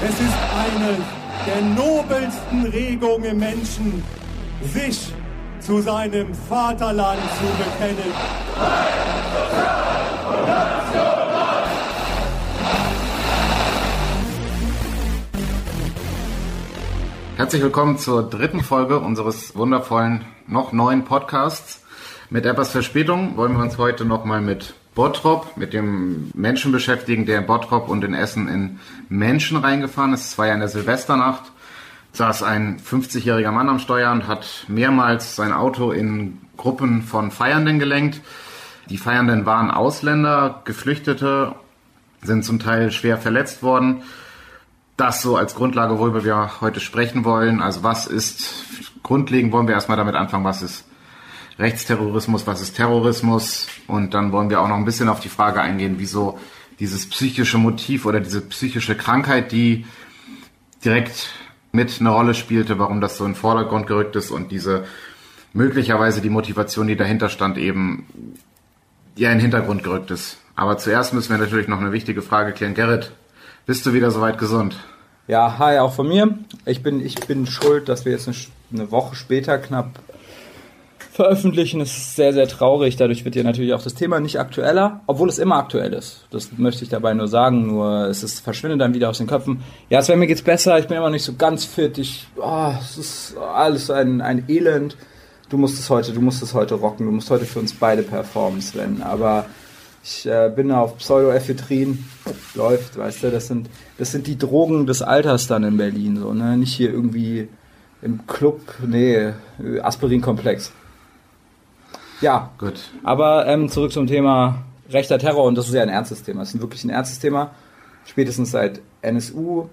Es ist eine der nobelsten Regungen Menschen, sich zu seinem Vaterland zu bekennen. Herzlich willkommen zur dritten Folge unseres wundervollen, noch neuen Podcasts. Mit etwas Verspätung wollen wir uns heute nochmal mit Bottrop, mit dem Menschen beschäftigen, der in Bottrop und in Essen in Menschen reingefahren ist. Es war ja in der Silvesternacht, saß ein 50-jähriger Mann am Steuer und hat mehrmals sein Auto in Gruppen von Feiernden gelenkt. Die Feiernden waren Ausländer, Geflüchtete, sind zum Teil schwer verletzt worden das so als Grundlage, worüber wir heute sprechen wollen. Also was ist, grundlegend wollen wir erstmal damit anfangen, was ist Rechtsterrorismus, was ist Terrorismus und dann wollen wir auch noch ein bisschen auf die Frage eingehen, wieso dieses psychische Motiv oder diese psychische Krankheit, die direkt mit eine Rolle spielte, warum das so in den Vordergrund gerückt ist und diese möglicherweise die Motivation, die dahinter stand, eben ja in den Hintergrund gerückt ist. Aber zuerst müssen wir natürlich noch eine wichtige Frage klären. Gerrit, bist du wieder soweit gesund? Ja, hi auch von mir. Ich bin, ich bin schuld, dass wir jetzt eine, eine Woche später knapp veröffentlichen. Es ist sehr, sehr traurig. Dadurch wird ja natürlich auch das Thema nicht aktueller, obwohl es immer aktuell ist. Das möchte ich dabei nur sagen. Nur es ist, verschwindet dann wieder aus den Köpfen. Ja, Sven, mir geht's besser. Ich bin immer nicht so ganz fit. Ich, oh, es ist alles ein, ein Elend. Du musst es heute, du musst es heute rocken. Du musst heute für uns beide performen, Sven. Aber ich äh, bin auf Pseudoephedrin, läuft, weißt du, das sind, das sind die Drogen des Alters dann in Berlin, so, ne? Nicht hier irgendwie im Club, nee, Aspirinkomplex. Ja, gut. Aber ähm, zurück zum Thema rechter Terror und das ist ja ein ernstes Thema. Das ist wirklich ein ernstes Thema, spätestens seit NSU.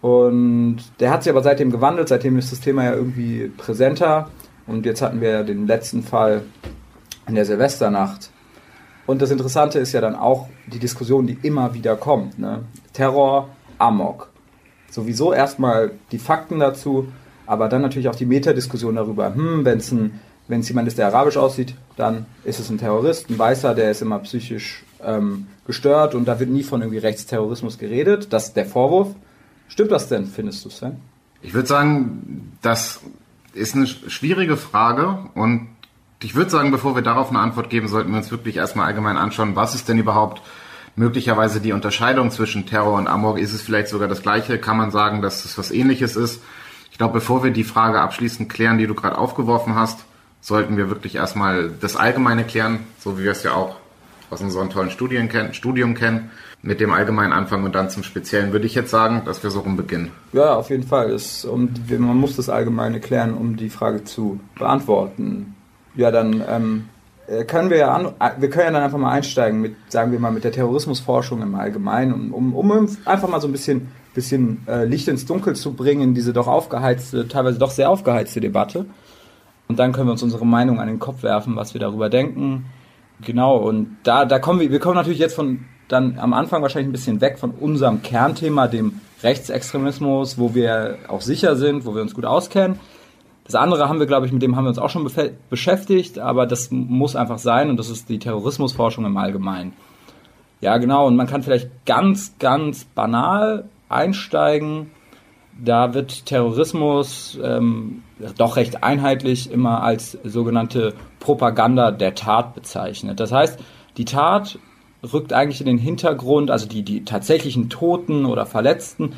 Und der hat sich aber seitdem gewandelt, seitdem ist das Thema ja irgendwie präsenter. Und jetzt hatten wir ja den letzten Fall in der Silvesternacht und das Interessante ist ja dann auch die Diskussion, die immer wieder kommt. Ne? Terror, Amok. Sowieso erstmal die Fakten dazu, aber dann natürlich auch die Metadiskussion darüber, hm, wenn es ein wenn es jemand ist, der arabisch aussieht, dann ist es ein Terrorist, ein Weißer, der ist immer psychisch ähm, gestört und da wird nie von irgendwie Rechtsterrorismus geredet. Das ist der Vorwurf. Stimmt das denn, findest du, Sven? Ich würde sagen, das ist eine schwierige Frage und ich würde sagen, bevor wir darauf eine Antwort geben, sollten wir uns wirklich erstmal allgemein anschauen, was ist denn überhaupt möglicherweise die Unterscheidung zwischen Terror und Amok? Ist es vielleicht sogar das gleiche? Kann man sagen, dass es was ähnliches ist? Ich glaube, bevor wir die Frage abschließend klären, die du gerade aufgeworfen hast, sollten wir wirklich erstmal das Allgemeine klären, so wie wir es ja auch aus unserem tollen Studien kennen, Studium kennen, mit dem allgemeinen Anfang und dann zum Speziellen, würde ich jetzt sagen, dass wir so rum beginnen. Ja, auf jeden Fall. Es, um, man muss das Allgemeine klären, um die Frage zu beantworten. Ja, dann ähm, äh, können wir ja an, äh, wir können ja dann einfach mal einsteigen mit, sagen wir mal, mit der Terrorismusforschung im Allgemeinen, um, um, um einfach mal so ein bisschen, bisschen äh, Licht ins Dunkel zu bringen in diese doch aufgeheizte, teilweise doch sehr aufgeheizte Debatte. Und dann können wir uns unsere Meinung an den Kopf werfen, was wir darüber denken. Genau, und da, da kommen wir, wir kommen natürlich jetzt von dann am Anfang wahrscheinlich ein bisschen weg von unserem Kernthema, dem Rechtsextremismus, wo wir auch sicher sind, wo wir uns gut auskennen. Das andere haben wir, glaube ich, mit dem haben wir uns auch schon beschäftigt, aber das muss einfach sein und das ist die Terrorismusforschung im Allgemeinen. Ja, genau, und man kann vielleicht ganz, ganz banal einsteigen. Da wird Terrorismus ähm, doch recht einheitlich immer als sogenannte Propaganda der Tat bezeichnet. Das heißt, die Tat rückt eigentlich in den Hintergrund, also die, die tatsächlichen Toten oder Verletzten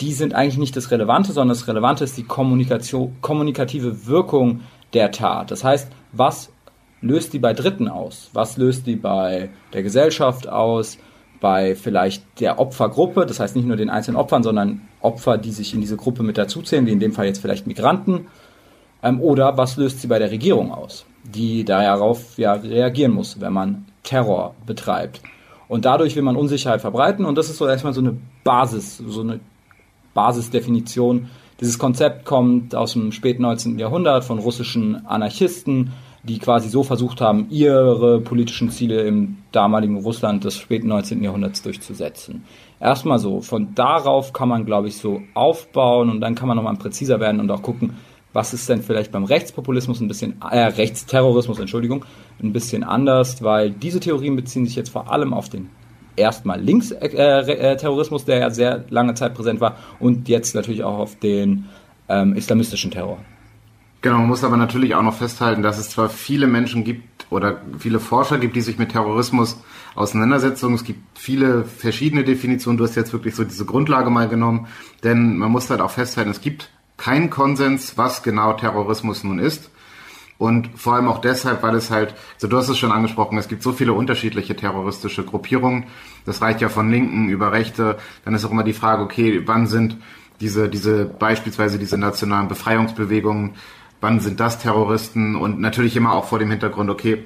die sind eigentlich nicht das Relevante, sondern das Relevante ist die Kommunikation, kommunikative Wirkung der Tat. Das heißt, was löst die bei Dritten aus? Was löst die bei der Gesellschaft aus? Bei vielleicht der Opfergruppe, das heißt nicht nur den einzelnen Opfern, sondern Opfer, die sich in diese Gruppe mit dazuzählen, wie in dem Fall jetzt vielleicht Migranten. Ähm, oder was löst sie bei der Regierung aus, die darauf ja reagieren muss, wenn man Terror betreibt. Und dadurch will man Unsicherheit verbreiten und das ist so erstmal so eine Basis, so eine Basisdefinition. Dieses Konzept kommt aus dem späten 19. Jahrhundert von russischen Anarchisten, die quasi so versucht haben, ihre politischen Ziele im damaligen Russland des späten 19. Jahrhunderts durchzusetzen. Erstmal so, von darauf kann man, glaube ich, so aufbauen und dann kann man nochmal präziser werden und auch gucken, was ist denn vielleicht beim Rechtspopulismus ein bisschen, äh, Rechtsterrorismus, Entschuldigung, ein bisschen anders, weil diese Theorien beziehen sich jetzt vor allem auf den erstmal Linksterrorismus, der ja sehr lange Zeit präsent war, und jetzt natürlich auch auf den ähm, islamistischen Terror. Genau, man muss aber natürlich auch noch festhalten, dass es zwar viele Menschen gibt oder viele Forscher gibt, die sich mit Terrorismus auseinandersetzen. Es gibt viele verschiedene Definitionen. Du hast jetzt wirklich so diese Grundlage mal genommen, denn man muss halt auch festhalten, es gibt keinen Konsens, was genau Terrorismus nun ist. Und vor allem auch deshalb, weil es halt, so du hast es schon angesprochen, es gibt so viele unterschiedliche terroristische Gruppierungen. Das reicht ja von Linken über Rechte. Dann ist auch immer die Frage, okay, wann sind diese, diese, beispielsweise diese nationalen Befreiungsbewegungen, wann sind das Terroristen und natürlich immer auch vor dem Hintergrund, okay,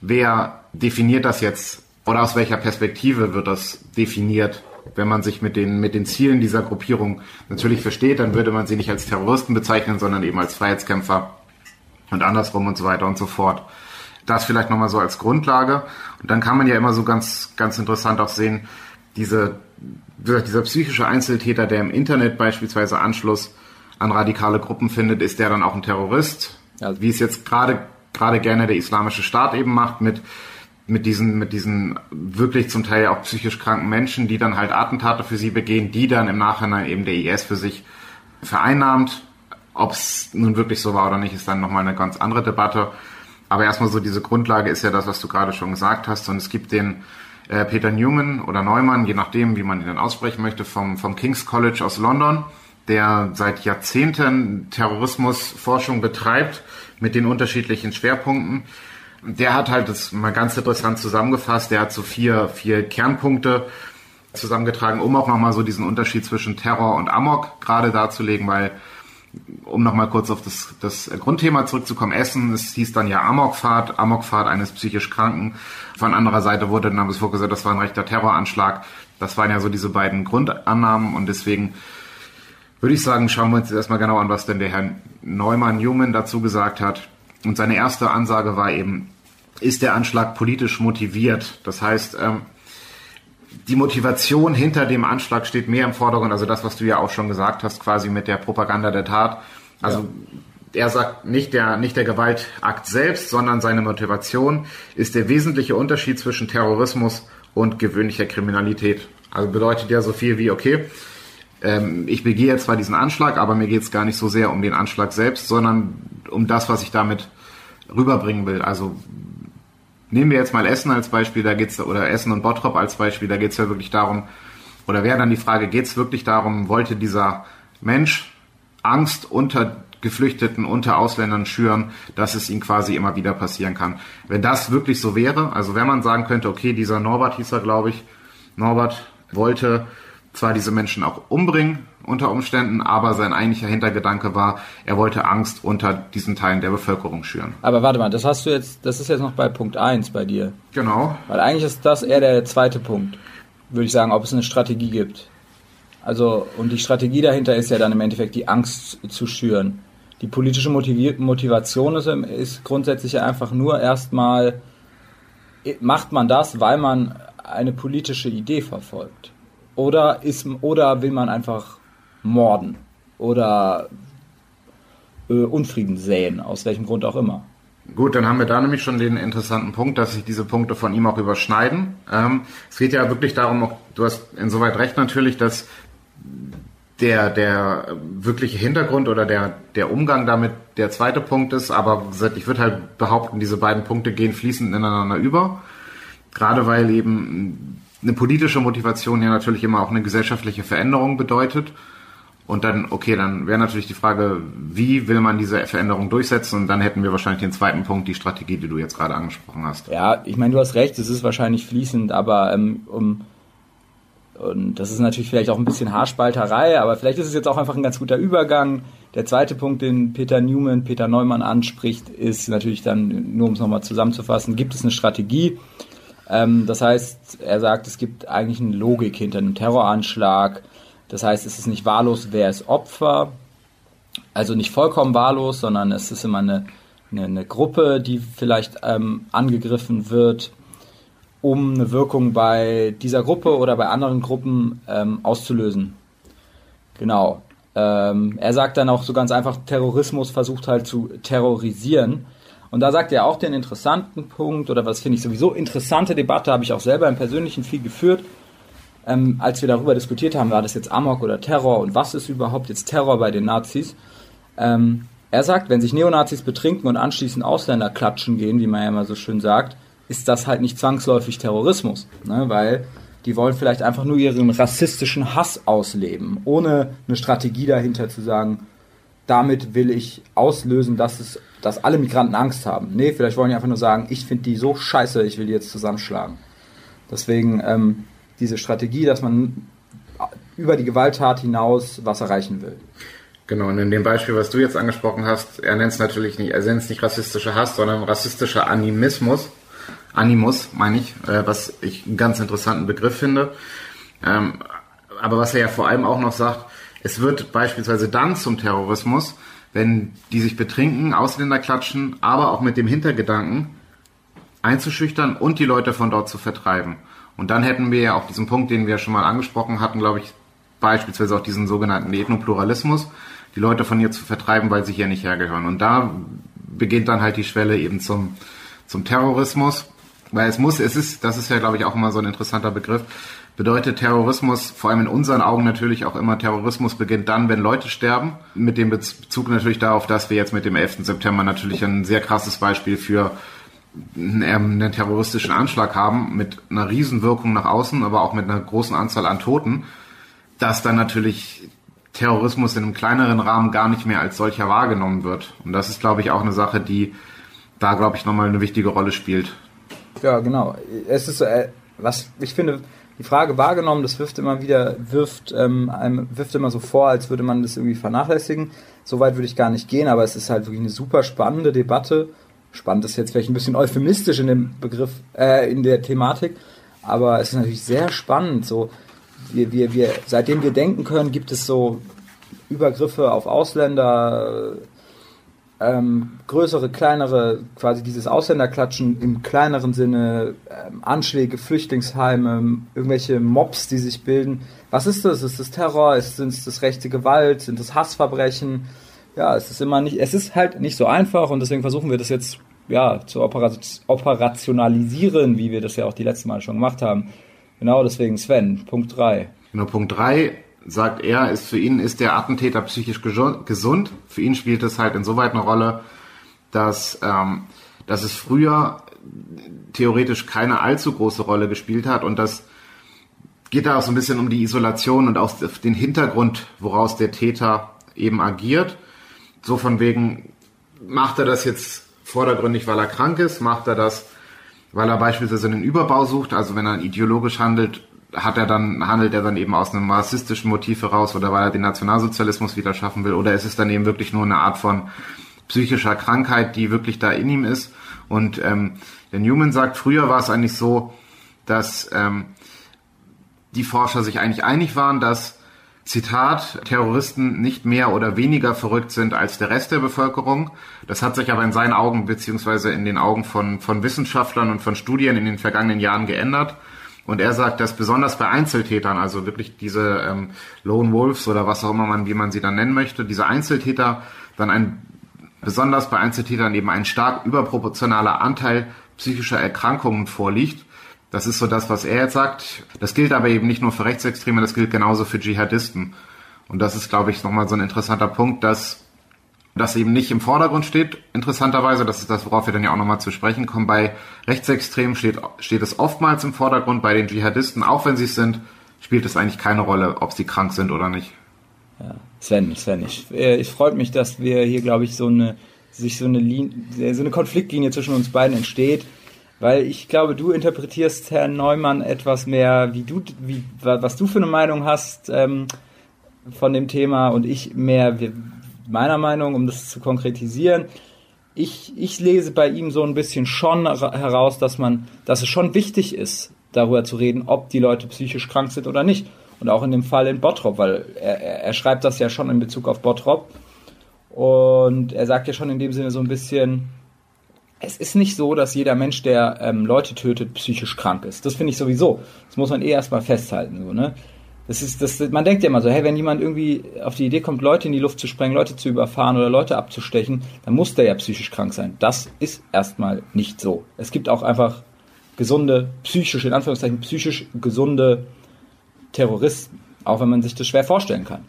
wer definiert das jetzt oder aus welcher Perspektive wird das definiert? Wenn man sich mit den, mit den Zielen dieser Gruppierung natürlich versteht, dann würde man sie nicht als Terroristen bezeichnen, sondern eben als Freiheitskämpfer und andersrum und so weiter und so fort. Das vielleicht nochmal so als Grundlage. Und dann kann man ja immer so ganz, ganz interessant auch sehen, diese, dieser psychische Einzeltäter, der im Internet beispielsweise Anschluss an radikale Gruppen findet, ist der dann auch ein Terrorist. Also wie es jetzt gerade gerade gerne der islamische Staat eben macht mit mit diesen mit diesen wirklich zum Teil auch psychisch kranken Menschen, die dann halt Attentate für sie begehen, die dann im Nachhinein eben der IS für sich vereinnahmt. Ob es nun wirklich so war oder nicht, ist dann nochmal eine ganz andere Debatte. Aber erstmal so diese Grundlage ist ja das, was du gerade schon gesagt hast. Und es gibt den äh, Peter Newman oder Neumann, je nachdem, wie man ihn dann aussprechen möchte, vom, vom King's College aus London der seit Jahrzehnten Terrorismusforschung betreibt mit den unterschiedlichen Schwerpunkten. Der hat halt das mal ganz interessant zusammengefasst. Der hat so vier, vier Kernpunkte zusammengetragen, um auch nochmal so diesen Unterschied zwischen Terror und Amok gerade darzulegen, weil, um nochmal kurz auf das, das Grundthema zurückzukommen, Essen, es hieß dann ja Amokfahrt, Amokfahrt eines psychisch Kranken. Von anderer Seite wurde dann bis vorgesagt, das war ein rechter Terroranschlag. Das waren ja so diese beiden Grundannahmen und deswegen würde ich sagen, schauen wir uns erstmal genau an, was denn der Herr Neumann-Newman dazu gesagt hat. Und seine erste Ansage war eben, ist der Anschlag politisch motiviert? Das heißt, ähm, die Motivation hinter dem Anschlag steht mehr im Vordergrund, also das, was du ja auch schon gesagt hast, quasi mit der Propaganda der Tat. Also ja. er sagt nicht der, nicht der Gewaltakt selbst, sondern seine Motivation ist der wesentliche Unterschied zwischen Terrorismus und gewöhnlicher Kriminalität. Also bedeutet ja so viel wie, okay, ähm, ich begehe jetzt zwar diesen Anschlag, aber mir geht es gar nicht so sehr um den Anschlag selbst, sondern um das, was ich damit rüberbringen will. Also nehmen wir jetzt mal Essen als Beispiel, da geht's oder Essen und Bottrop als Beispiel, da geht es ja wirklich darum, oder wäre dann die Frage, geht es wirklich darum, wollte dieser Mensch Angst unter Geflüchteten, unter Ausländern schüren, dass es ihm quasi immer wieder passieren kann. Wenn das wirklich so wäre, also wenn man sagen könnte, okay, dieser Norbert hieß er, glaube ich, Norbert wollte zwar diese Menschen auch umbringen unter Umständen, aber sein eigentlicher Hintergedanke war, er wollte Angst unter diesen Teilen der Bevölkerung schüren. Aber warte mal, das hast du jetzt, das ist jetzt noch bei Punkt 1 bei dir. Genau. Weil eigentlich ist das eher der zweite Punkt, würde ich sagen, ob es eine Strategie gibt. Also, und die Strategie dahinter ist ja dann im Endeffekt die Angst zu schüren. Die politische Motivation ist, ist grundsätzlich einfach nur erstmal, macht man das, weil man eine politische Idee verfolgt. Oder, ist, oder will man einfach morden? Oder äh, Unfrieden säen, aus welchem Grund auch immer. Gut, dann haben wir da nämlich schon den interessanten Punkt, dass sich diese Punkte von ihm auch überschneiden. Ähm, es geht ja wirklich darum, du hast insoweit recht natürlich, dass der, der wirkliche Hintergrund oder der, der Umgang damit der zweite Punkt ist, aber ich würde halt behaupten, diese beiden Punkte gehen fließend ineinander über. Gerade weil eben eine politische Motivation ja natürlich immer auch eine gesellschaftliche Veränderung bedeutet. Und dann, okay, dann wäre natürlich die Frage, wie will man diese Veränderung durchsetzen? Und dann hätten wir wahrscheinlich den zweiten Punkt, die Strategie, die du jetzt gerade angesprochen hast. Ja, ich meine, du hast recht, es ist wahrscheinlich fließend, aber ähm, um und das ist natürlich vielleicht auch ein bisschen Haarspalterei, aber vielleicht ist es jetzt auch einfach ein ganz guter Übergang. Der zweite Punkt, den Peter Newman, Peter Neumann anspricht, ist natürlich dann, nur um es nochmal zusammenzufassen, gibt es eine Strategie? Ähm, das heißt, er sagt, es gibt eigentlich eine Logik hinter einem Terroranschlag. Das heißt, es ist nicht wahllos, wer ist Opfer. Also nicht vollkommen wahllos, sondern es ist immer eine, eine, eine Gruppe, die vielleicht ähm, angegriffen wird, um eine Wirkung bei dieser Gruppe oder bei anderen Gruppen ähm, auszulösen. Genau. Ähm, er sagt dann auch so ganz einfach, Terrorismus versucht halt zu terrorisieren. Und da sagt er auch den interessanten Punkt, oder was finde ich sowieso interessante Debatte, habe ich auch selber im Persönlichen viel geführt. Ähm, als wir darüber diskutiert haben, war das jetzt Amok oder Terror und was ist überhaupt jetzt Terror bei den Nazis? Ähm, er sagt, wenn sich Neonazis betrinken und anschließend Ausländer klatschen gehen, wie man ja immer so schön sagt, ist das halt nicht zwangsläufig Terrorismus, ne? weil die wollen vielleicht einfach nur ihren rassistischen Hass ausleben, ohne eine Strategie dahinter zu sagen, damit will ich auslösen, dass es dass alle Migranten Angst haben. Nee, vielleicht wollen die einfach nur sagen, ich finde die so scheiße, ich will die jetzt zusammenschlagen. Deswegen ähm, diese Strategie, dass man über die Gewalttat hinaus was erreichen will. Genau, und in dem Beispiel, was du jetzt angesprochen hast, er nennt es natürlich nicht, er nennt es nicht rassistischer Hass, sondern rassistischer Animismus. Animus, meine ich, äh, was ich einen ganz interessanten Begriff finde. Ähm, aber was er ja vor allem auch noch sagt, es wird beispielsweise dann zum Terrorismus, wenn die sich betrinken, Ausländer klatschen, aber auch mit dem Hintergedanken einzuschüchtern und die Leute von dort zu vertreiben. Und dann hätten wir ja auch diesen Punkt, den wir schon mal angesprochen hatten, glaube ich, beispielsweise auch diesen sogenannten Ethnopluralismus, die Leute von hier zu vertreiben, weil sie hier nicht hergehören. Und da beginnt dann halt die Schwelle eben zum, zum Terrorismus, weil es muss, es ist, das ist ja, glaube ich, auch immer so ein interessanter Begriff, bedeutet Terrorismus, vor allem in unseren Augen natürlich auch immer, Terrorismus beginnt dann, wenn Leute sterben. Mit dem Bezug natürlich darauf, dass wir jetzt mit dem 11. September natürlich ein sehr krasses Beispiel für einen terroristischen Anschlag haben, mit einer Riesenwirkung nach außen, aber auch mit einer großen Anzahl an Toten, dass dann natürlich Terrorismus in einem kleineren Rahmen gar nicht mehr als solcher wahrgenommen wird. Und das ist, glaube ich, auch eine Sache, die da, glaube ich, nochmal eine wichtige Rolle spielt. Ja, genau. Es ist, äh, was ich finde, die Frage wahrgenommen, das wirft immer wieder, wirft, ähm, einem, wirft immer so vor, als würde man das irgendwie vernachlässigen. So weit würde ich gar nicht gehen, aber es ist halt wirklich eine super spannende Debatte. Spannend ist jetzt vielleicht ein bisschen euphemistisch in dem Begriff, äh, in der Thematik, aber es ist natürlich sehr spannend. So, wir, wir, wir, seitdem wir denken können, gibt es so Übergriffe auf Ausländer, ähm, größere, kleinere, quasi dieses Ausländerklatschen im kleineren Sinne, ähm, Anschläge, Flüchtlingsheime, irgendwelche Mobs, die sich bilden. Was ist das? Ist das Terror? Ist, sind es das rechte Gewalt? Sind es Hassverbrechen? Ja, es ist immer nicht, es ist halt nicht so einfach und deswegen versuchen wir das jetzt ja zu operationalisieren, wie wir das ja auch die letzten Mal schon gemacht haben. Genau deswegen Sven, Punkt 3. Genau, Punkt 3 sagt er, ist für ihn ist der Attentäter psychisch gesund. Für ihn spielt es halt insoweit eine Rolle, dass, ähm, dass es früher theoretisch keine allzu große Rolle gespielt hat und das geht da auch so ein bisschen um die Isolation und auch den Hintergrund, woraus der Täter eben agiert. So von wegen, macht er das jetzt vordergründig, weil er krank ist, macht er das, weil er beispielsweise einen Überbau sucht, also wenn er ideologisch handelt, hat er dann, handelt er dann eben aus einem rassistischen Motiv heraus oder weil er den Nationalsozialismus wieder schaffen will oder ist es dann eben wirklich nur eine Art von psychischer Krankheit, die wirklich da in ihm ist. Und ähm, der Newman sagt, früher war es eigentlich so, dass ähm, die Forscher sich eigentlich einig waren, dass Zitat, Terroristen nicht mehr oder weniger verrückt sind als der Rest der Bevölkerung. Das hat sich aber in seinen Augen beziehungsweise in den Augen von, von Wissenschaftlern und von Studien in den vergangenen Jahren geändert. Und er sagt, dass besonders bei Einzeltätern, also wirklich diese ähm, Lone Wolves oder was auch immer man, wie man sie dann nennen möchte, diese Einzeltäter dann ein besonders bei Einzeltätern eben ein stark überproportionaler Anteil psychischer Erkrankungen vorliegt. Das ist so das, was er jetzt sagt. Das gilt aber eben nicht nur für Rechtsextreme, das gilt genauso für Dschihadisten. Und das ist, glaube ich, nochmal so ein interessanter Punkt, dass das eben nicht im Vordergrund steht, interessanterweise, das ist das, worauf wir dann ja auch nochmal zu sprechen kommen. Bei Rechtsextremen steht, steht es oftmals im Vordergrund, bei den Dschihadisten, auch wenn sie es sind, spielt es eigentlich keine Rolle, ob sie krank sind oder nicht. Ja, Sven, Sven, ich, äh, ich freut mich, dass wir hier, glaube ich, so eine, sich so eine, Linie, so eine Konfliktlinie zwischen uns beiden entsteht, weil ich glaube, du interpretierst Herrn Neumann etwas mehr, wie du, wie, was du für eine Meinung hast ähm, von dem Thema und ich mehr, meiner Meinung, um das zu konkretisieren, ich, ich lese bei ihm so ein bisschen schon heraus, dass man, dass es schon wichtig ist, darüber zu reden, ob die Leute psychisch krank sind oder nicht. Und auch in dem Fall in Bottrop, weil er, er schreibt das ja schon in Bezug auf Bottrop. Und er sagt ja schon in dem Sinne so ein bisschen, es ist nicht so, dass jeder Mensch, der ähm, Leute tötet, psychisch krank ist. Das finde ich sowieso. Das muss man eh erstmal festhalten. So, ne? Das ist, das, man denkt ja immer so, hey, wenn jemand irgendwie auf die Idee kommt, Leute in die Luft zu sprengen, Leute zu überfahren oder Leute abzustechen, dann muss der ja psychisch krank sein. Das ist erstmal nicht so. Es gibt auch einfach gesunde, psychisch, in Anführungszeichen, psychisch gesunde Terroristen, auch wenn man sich das schwer vorstellen kann.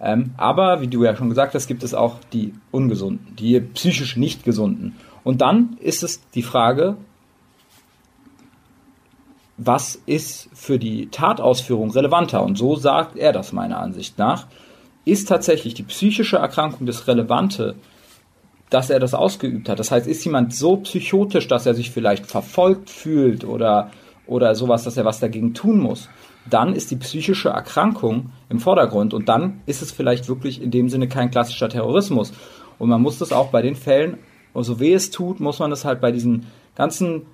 Ähm, aber, wie du ja schon gesagt hast, gibt es auch die Ungesunden, die psychisch nicht Gesunden. Und dann ist es die Frage, was ist für die Tatausführung relevanter? Und so sagt er das meiner Ansicht nach. Ist tatsächlich die psychische Erkrankung das Relevante, dass er das ausgeübt hat? Das heißt, ist jemand so psychotisch, dass er sich vielleicht verfolgt fühlt oder, oder sowas, dass er was dagegen tun muss? Dann ist die psychische Erkrankung im Vordergrund und dann ist es vielleicht wirklich in dem Sinne kein klassischer Terrorismus. Und man muss das auch bei den Fällen, so weh es tut, muss man das halt bei diesen ganzen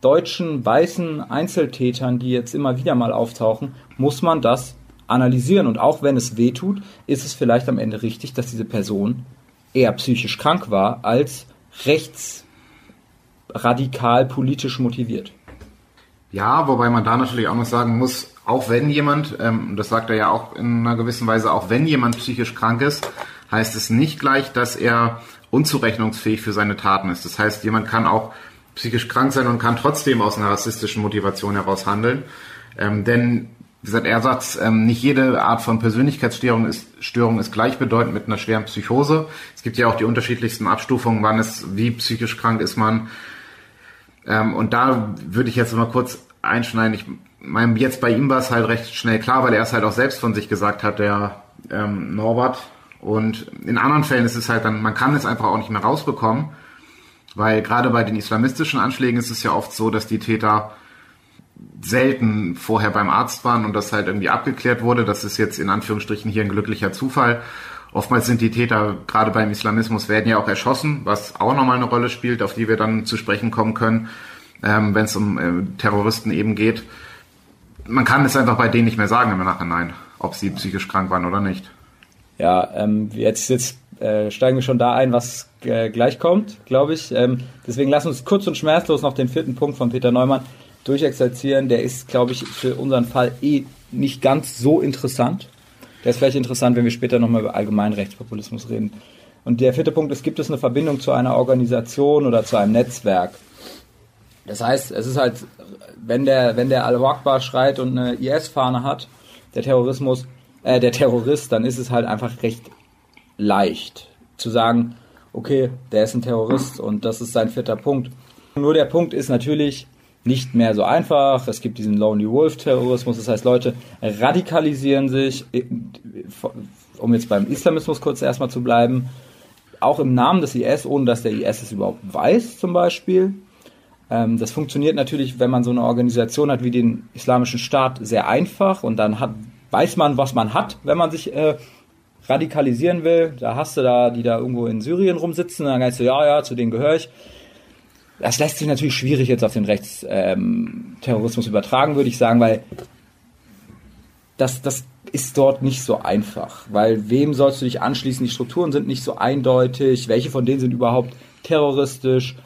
deutschen weißen Einzeltätern, die jetzt immer wieder mal auftauchen, muss man das analysieren. Und auch wenn es weh tut, ist es vielleicht am Ende richtig, dass diese Person eher psychisch krank war als rechtsradikal politisch motiviert. Ja, wobei man da natürlich auch noch sagen muss, auch wenn jemand, ähm, das sagt er ja auch in einer gewissen Weise, auch wenn jemand psychisch krank ist, heißt es nicht gleich, dass er unzurechnungsfähig für seine Taten ist. Das heißt, jemand kann auch psychisch krank sein und kann trotzdem aus einer rassistischen Motivation heraus handeln. Ähm, denn, wie gesagt, er sagt, ähm, nicht jede Art von Persönlichkeitsstörung ist, Störung ist gleichbedeutend mit einer schweren Psychose. Es gibt ja auch die unterschiedlichsten Abstufungen, wann es, wie psychisch krank ist man. Ähm, und da würde ich jetzt mal kurz einschneiden. Ich meine, jetzt bei ihm war es halt recht schnell klar, weil er es halt auch selbst von sich gesagt hat, der ähm, Norbert. Und in anderen Fällen ist es halt dann, man kann es einfach auch nicht mehr rausbekommen. Weil gerade bei den islamistischen Anschlägen ist es ja oft so, dass die Täter selten vorher beim Arzt waren und das halt irgendwie abgeklärt wurde. Das ist jetzt in Anführungsstrichen hier ein glücklicher Zufall. Oftmals sind die Täter, gerade beim Islamismus, werden ja auch erschossen, was auch nochmal eine Rolle spielt, auf die wir dann zu sprechen kommen können, ähm, wenn es um äh, Terroristen eben geht. Man kann es einfach bei denen nicht mehr sagen im Nachhinein, ob sie psychisch krank waren oder nicht. Ja, ähm, jetzt, jetzt äh, steigen wir schon da ein, was äh, gleich kommt, glaube ich. Ähm, deswegen lass uns kurz und schmerzlos noch den vierten Punkt von Peter Neumann durchexerzieren. Der ist, glaube ich, für unseren Fall eh nicht ganz so interessant. Der ist vielleicht interessant, wenn wir später nochmal über Allgemeinrechtspopulismus reden. Und der vierte Punkt ist, gibt es eine Verbindung zu einer Organisation oder zu einem Netzwerk? Das heißt, es ist halt, wenn der, wenn der Al-Wakbar schreit und eine IS-Fahne hat, der Terrorismus, äh, der Terrorist, dann ist es halt einfach recht leicht zu sagen, okay, der ist ein Terrorist und das ist sein vierter Punkt. Nur der Punkt ist natürlich nicht mehr so einfach. Es gibt diesen Lonely Wolf Terrorismus, das heißt, Leute radikalisieren sich, um jetzt beim Islamismus kurz erstmal zu bleiben, auch im Namen des IS, ohne dass der IS es überhaupt weiß, zum Beispiel. Ähm, das funktioniert natürlich, wenn man so eine Organisation hat wie den Islamischen Staat, sehr einfach und dann hat, weiß man, was man hat, wenn man sich äh, radikalisieren will, da hast du da, die da irgendwo in Syrien rumsitzen, dann kannst du, ja, ja, zu denen gehöre ich. Das lässt sich natürlich schwierig jetzt auf den Rechtsterrorismus ähm, übertragen, würde ich sagen, weil das, das ist dort nicht so einfach. Weil wem sollst du dich anschließen? Die Strukturen sind nicht so eindeutig. Welche von denen sind überhaupt terroristisch?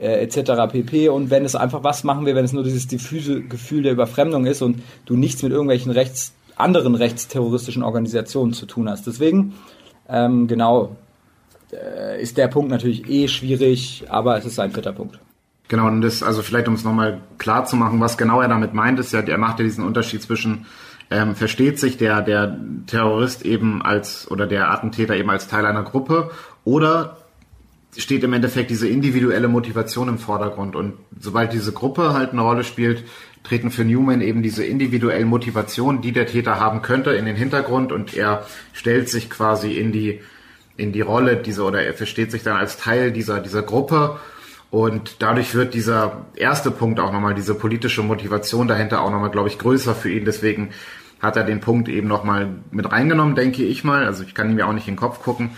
Äh, etc. pp. Und wenn es einfach was machen wir, wenn es nur dieses diffuse Gefühl der Überfremdung ist und du nichts mit irgendwelchen Rechts anderen rechtsterroristischen Organisationen zu tun hast. Deswegen, ähm, genau, äh, ist der Punkt natürlich eh schwierig, aber es ist ein vierter Punkt. Genau, und das, also vielleicht um es nochmal klar zu machen, was genau er damit meint, ist ja, er macht ja diesen Unterschied zwischen, ähm, versteht sich der, der Terrorist eben als, oder der Attentäter eben als Teil einer Gruppe oder steht im Endeffekt diese individuelle Motivation im Vordergrund. Und sobald diese Gruppe halt eine Rolle spielt, treten für Newman eben diese individuellen Motivationen, die der Täter haben könnte, in den Hintergrund und er stellt sich quasi in die, in die Rolle dieser, oder er versteht sich dann als Teil dieser, dieser Gruppe und dadurch wird dieser erste Punkt auch nochmal, diese politische Motivation dahinter auch nochmal, glaube ich, größer für ihn. Deswegen hat er den Punkt eben nochmal mit reingenommen, denke ich mal. Also ich kann ihm ja auch nicht in den Kopf gucken.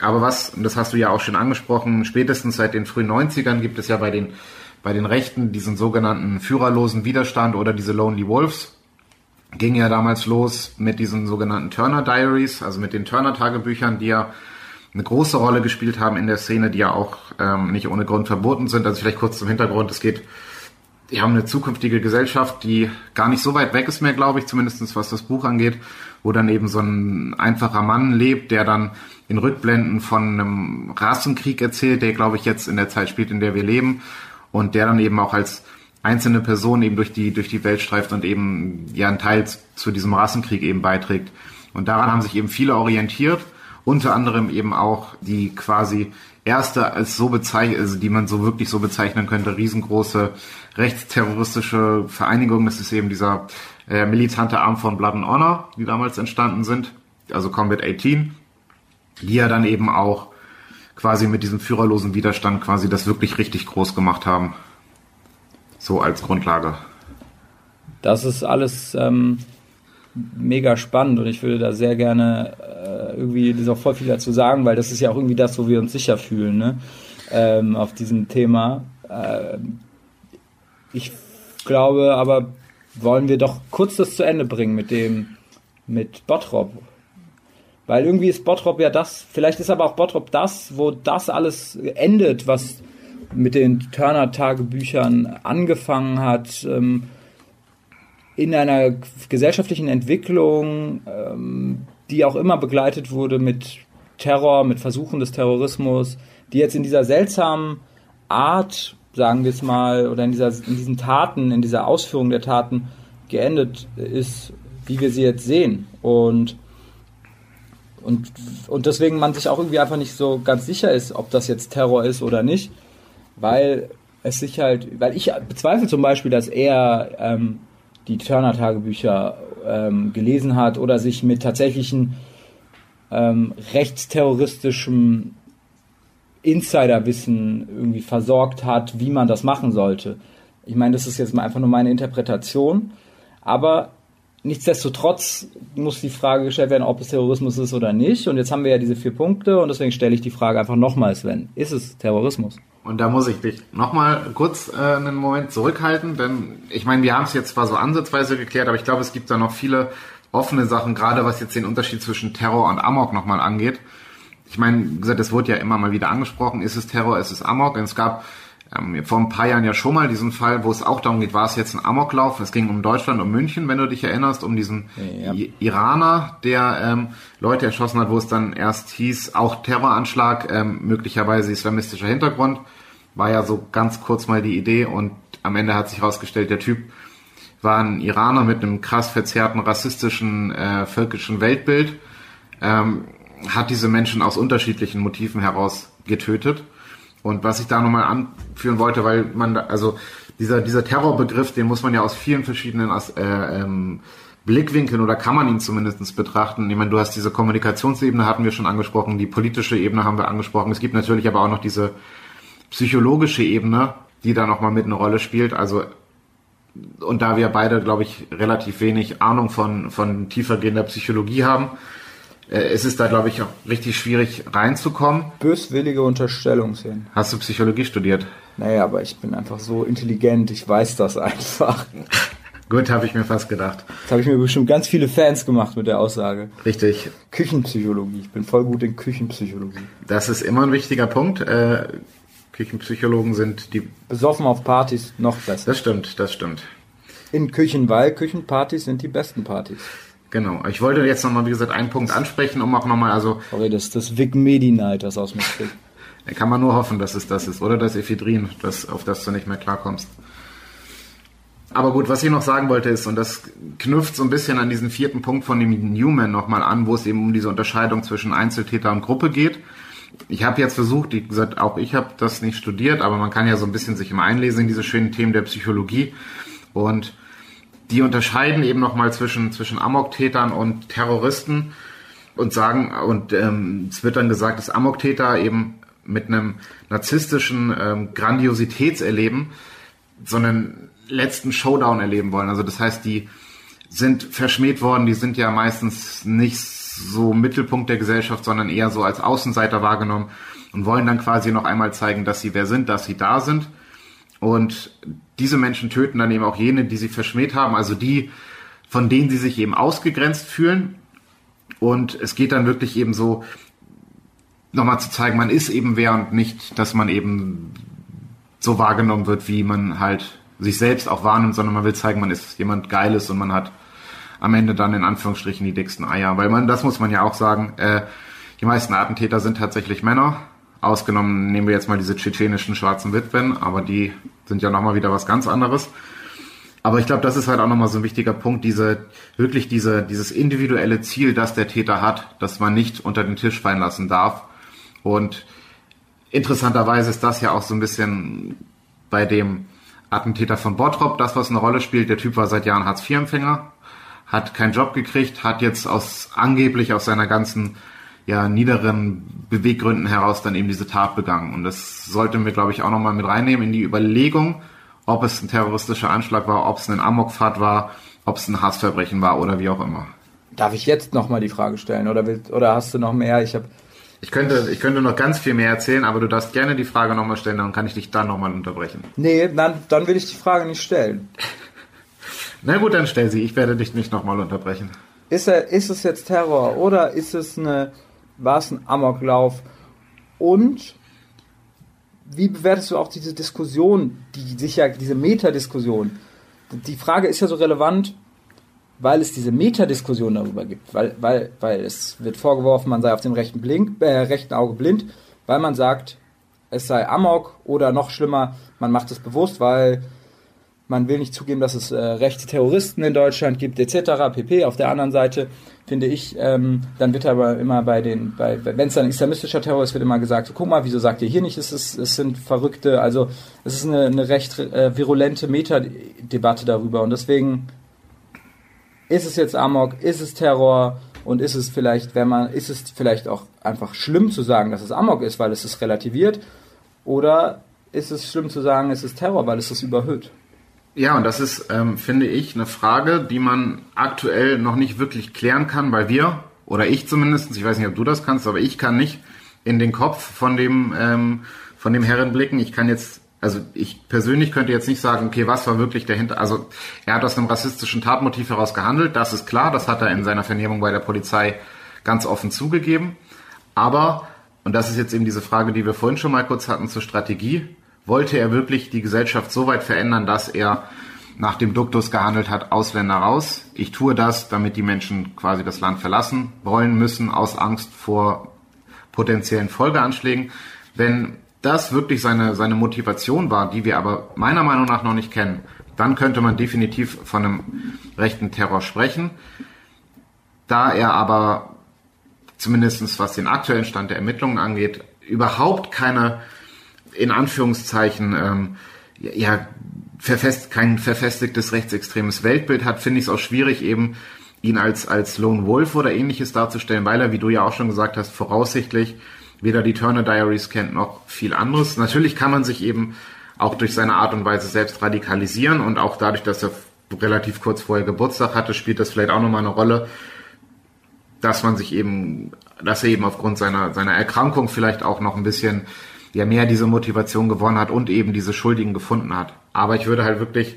Aber was, und das hast du ja auch schon angesprochen, spätestens seit den frühen 90ern gibt es ja bei den bei den Rechten diesen sogenannten führerlosen Widerstand oder diese Lonely Wolves ging ja damals los mit diesen sogenannten Turner Diaries, also mit den Turner Tagebüchern, die ja eine große Rolle gespielt haben in der Szene, die ja auch ähm, nicht ohne Grund verboten sind. Also vielleicht kurz zum Hintergrund, es geht die haben eine zukünftige Gesellschaft, die gar nicht so weit weg ist mehr, glaube ich, zumindestens was das Buch angeht, wo dann eben so ein einfacher Mann lebt, der dann in Rückblenden von einem Rassenkrieg erzählt, der, glaube ich, jetzt in der Zeit spielt, in der wir leben und der dann eben auch als einzelne Person eben durch die, durch die Welt streift und eben ja einen Teil zu diesem Rassenkrieg eben beiträgt. Und daran haben sich eben viele orientiert, unter anderem eben auch die quasi erste als so bezeichnet, also die man so wirklich so bezeichnen könnte, riesengroße rechtsterroristische Vereinigung. Das ist eben dieser äh, militante Arm von Blood and Honor, die damals entstanden sind, also Combat 18, die ja dann eben auch quasi mit diesem führerlosen Widerstand quasi das wirklich richtig groß gemacht haben. So als Grundlage. Das ist alles ähm, mega spannend und ich würde da sehr gerne äh, irgendwie das auch voll viel dazu sagen, weil das ist ja auch irgendwie das, wo wir uns sicher fühlen, ne? Ähm, auf diesem Thema. Äh, ich glaube aber, wollen wir doch kurz das zu Ende bringen mit dem, mit Bottrop. Weil irgendwie ist Bottrop ja das, vielleicht ist aber auch Bottrop das, wo das alles endet, was mit den Turner-Tagebüchern angefangen hat, ähm, in einer gesellschaftlichen Entwicklung, ähm, die auch immer begleitet wurde mit Terror, mit Versuchen des Terrorismus, die jetzt in dieser seltsamen Art, sagen wir es mal, oder in, dieser, in diesen Taten, in dieser Ausführung der Taten geendet ist, wie wir sie jetzt sehen. Und und, und deswegen man sich auch irgendwie einfach nicht so ganz sicher ist, ob das jetzt Terror ist oder nicht, weil es sich halt, weil ich bezweifle zum Beispiel, dass er ähm, die Turner-Tagebücher ähm, gelesen hat oder sich mit tatsächlichen ähm, rechtsterroristischem Insiderwissen irgendwie versorgt hat, wie man das machen sollte. Ich meine, das ist jetzt einfach nur meine Interpretation, aber nichtsdestotrotz muss die Frage gestellt werden, ob es Terrorismus ist oder nicht. Und jetzt haben wir ja diese vier Punkte und deswegen stelle ich die Frage einfach nochmal, Sven. Ist es Terrorismus? Und da muss ich dich nochmal kurz äh, einen Moment zurückhalten, denn ich meine, wir haben es jetzt zwar so ansatzweise geklärt, aber ich glaube, es gibt da noch viele offene Sachen, gerade was jetzt den Unterschied zwischen Terror und Amok nochmal angeht. Ich meine, wie gesagt, es wurde ja immer mal wieder angesprochen, ist es Terror, ist es Amok? Und es gab ähm, vor ein paar Jahren ja schon mal diesen Fall, wo es auch darum geht, war es jetzt ein Amoklauf? Es ging um Deutschland, um München, wenn du dich erinnerst, um diesen ja. Iraner, der ähm, Leute erschossen hat, wo es dann erst hieß, auch Terroranschlag, ähm, möglicherweise islamistischer Hintergrund. War ja so ganz kurz mal die Idee und am Ende hat sich herausgestellt, der Typ war ein Iraner mit einem krass verzerrten rassistischen, äh, völkischen Weltbild, ähm, hat diese Menschen aus unterschiedlichen Motiven heraus getötet und was ich da nochmal anführen wollte, weil man, da, also dieser, dieser Terrorbegriff, den muss man ja aus vielen verschiedenen äh, ähm, Blickwinkeln oder kann man ihn zumindest betrachten. Ich meine, du hast diese Kommunikationsebene hatten wir schon angesprochen, die politische Ebene haben wir angesprochen. Es gibt natürlich aber auch noch diese psychologische Ebene, die da nochmal mit eine Rolle spielt. Also und da wir beide, glaube ich, relativ wenig Ahnung von, von tiefergehender Psychologie haben, es ist da, glaube ich, auch richtig schwierig reinzukommen. Böswillige Unterstellung sehen. Hast du Psychologie studiert? Naja, aber ich bin einfach so intelligent, ich weiß das einfach. Gut, habe ich mir fast gedacht. Jetzt habe ich mir bestimmt ganz viele Fans gemacht mit der Aussage. Richtig. Küchenpsychologie. Ich bin voll gut in Küchenpsychologie. Das ist immer ein wichtiger Punkt. Äh, Küchenpsychologen sind die. Besoffen auf Partys noch besser. Das stimmt, das stimmt. In Küchen, weil Küchenpartys sind die besten Partys. Genau. Ich wollte jetzt nochmal, wie gesagt, einen Punkt ansprechen, um auch nochmal, also. Sorry, das ist das Vic Medi-Night, das aus mir spricht. Da kann man nur hoffen, dass es das ist. Oder das Ephedrin, das, auf das du nicht mehr klarkommst. Aber gut, was ich noch sagen wollte ist, und das knüpft so ein bisschen an diesen vierten Punkt von dem Newman nochmal an, wo es eben um diese Unterscheidung zwischen Einzeltäter und Gruppe geht. Ich habe jetzt versucht, wie gesagt, auch ich habe das nicht studiert, aber man kann ja so ein bisschen sich immer einlesen in diese schönen Themen der Psychologie. Und die unterscheiden eben nochmal zwischen, zwischen Amoktätern und Terroristen und sagen, und ähm, es wird dann gesagt, dass Amoktäter eben mit einem narzisstischen ähm, Grandiositätserleben so einen letzten Showdown erleben wollen. Also das heißt, die sind verschmäht worden, die sind ja meistens nicht so Mittelpunkt der Gesellschaft, sondern eher so als Außenseiter wahrgenommen und wollen dann quasi noch einmal zeigen, dass sie wer sind, dass sie da sind. Und diese Menschen töten dann eben auch jene, die sie verschmäht haben, also die, von denen sie sich eben ausgegrenzt fühlen. Und es geht dann wirklich eben so, nochmal zu zeigen, man ist eben wer und nicht, dass man eben so wahrgenommen wird, wie man halt sich selbst auch wahrnimmt, sondern man will zeigen, man ist jemand Geiles und man hat am Ende dann in Anführungsstrichen die dicksten Eier. Weil man, das muss man ja auch sagen, äh, die meisten Attentäter sind tatsächlich Männer. Ausgenommen nehmen wir jetzt mal diese tschetschenischen schwarzen Witwen, aber die sind ja nochmal wieder was ganz anderes. Aber ich glaube, das ist halt auch nochmal so ein wichtiger Punkt, diese, wirklich diese, dieses individuelle Ziel, das der Täter hat, dass man nicht unter den Tisch fallen lassen darf. Und interessanterweise ist das ja auch so ein bisschen bei dem Attentäter von Bottrop das, was eine Rolle spielt. Der Typ war seit Jahren Hartz-IV-Empfänger, hat keinen Job gekriegt, hat jetzt aus angeblich aus seiner ganzen ja, niederen Beweggründen heraus dann eben diese Tat begangen. Und das sollten wir, glaube ich, auch nochmal mit reinnehmen in die Überlegung, ob es ein terroristischer Anschlag war, ob es ein Amokfahrt war, ob es ein Hassverbrechen war oder wie auch immer. Darf ich jetzt nochmal die Frage stellen oder, willst, oder hast du noch mehr? Ich habe ich könnte, ich könnte noch ganz viel mehr erzählen, aber du darfst gerne die Frage nochmal stellen, dann kann ich dich dann nochmal unterbrechen. Nee, dann, dann will ich die Frage nicht stellen. Na gut, dann stell sie. Ich werde dich nicht nochmal unterbrechen. Ist, er, ist es jetzt Terror oder ist es eine, war es ein Amoklauf? Und wie bewertest du auch diese Diskussion, die sich ja, diese Metadiskussion? Die Frage ist ja so relevant, weil es diese Metadiskussion darüber gibt, weil, weil, weil es wird vorgeworfen, man sei auf dem rechten, Blink, äh, rechten Auge blind, weil man sagt, es sei Amok oder noch schlimmer, man macht es bewusst, weil man will nicht zugeben, dass es äh, rechte Terroristen in Deutschland gibt, etc. pp. Auf der anderen Seite finde ich, ähm, dann wird aber immer bei den, bei, wenn es dann islamistischer Terror ist, wird immer gesagt, so, guck mal, wieso sagt ihr hier nicht, es, ist, es sind Verrückte, also es ist eine, eine recht äh, virulente Metadebatte darüber. Und deswegen ist es jetzt Amok, ist es Terror und ist es vielleicht, wenn man, ist es vielleicht auch einfach schlimm zu sagen, dass es Amok ist, weil es es relativiert? Oder ist es schlimm zu sagen, es ist Terror, weil es es überhöht? Ja, und das ist, ähm, finde ich, eine Frage, die man aktuell noch nicht wirklich klären kann, weil wir, oder ich zumindest, ich weiß nicht, ob du das kannst, aber ich kann nicht in den Kopf von dem, ähm, von dem Herren blicken. Ich kann jetzt, also ich persönlich könnte jetzt nicht sagen, okay, was war wirklich dahinter, also er hat aus einem rassistischen Tatmotiv heraus gehandelt, das ist klar, das hat er in seiner Vernehmung bei der Polizei ganz offen zugegeben. Aber, und das ist jetzt eben diese Frage, die wir vorhin schon mal kurz hatten zur Strategie, wollte er wirklich die Gesellschaft so weit verändern, dass er nach dem Duktus gehandelt hat, Ausländer raus. Ich tue das, damit die Menschen quasi das Land verlassen wollen müssen, aus Angst vor potenziellen Folgeanschlägen. Wenn das wirklich seine, seine Motivation war, die wir aber meiner Meinung nach noch nicht kennen, dann könnte man definitiv von einem rechten Terror sprechen. Da er aber zumindestens was den aktuellen Stand der Ermittlungen angeht, überhaupt keine in Anführungszeichen ähm, ja verfest, kein verfestigtes rechtsextremes Weltbild hat, finde ich es auch schwierig, eben ihn als, als Lone Wolf oder ähnliches darzustellen, weil er, wie du ja auch schon gesagt hast, voraussichtlich weder die Turner Diaries kennt noch viel anderes. Natürlich kann man sich eben auch durch seine Art und Weise selbst radikalisieren und auch dadurch, dass er relativ kurz vorher Geburtstag hatte, spielt das vielleicht auch nochmal eine Rolle, dass man sich eben, dass er eben aufgrund seiner, seiner Erkrankung vielleicht auch noch ein bisschen ja mehr diese Motivation gewonnen hat und eben diese Schuldigen gefunden hat. Aber ich würde halt wirklich,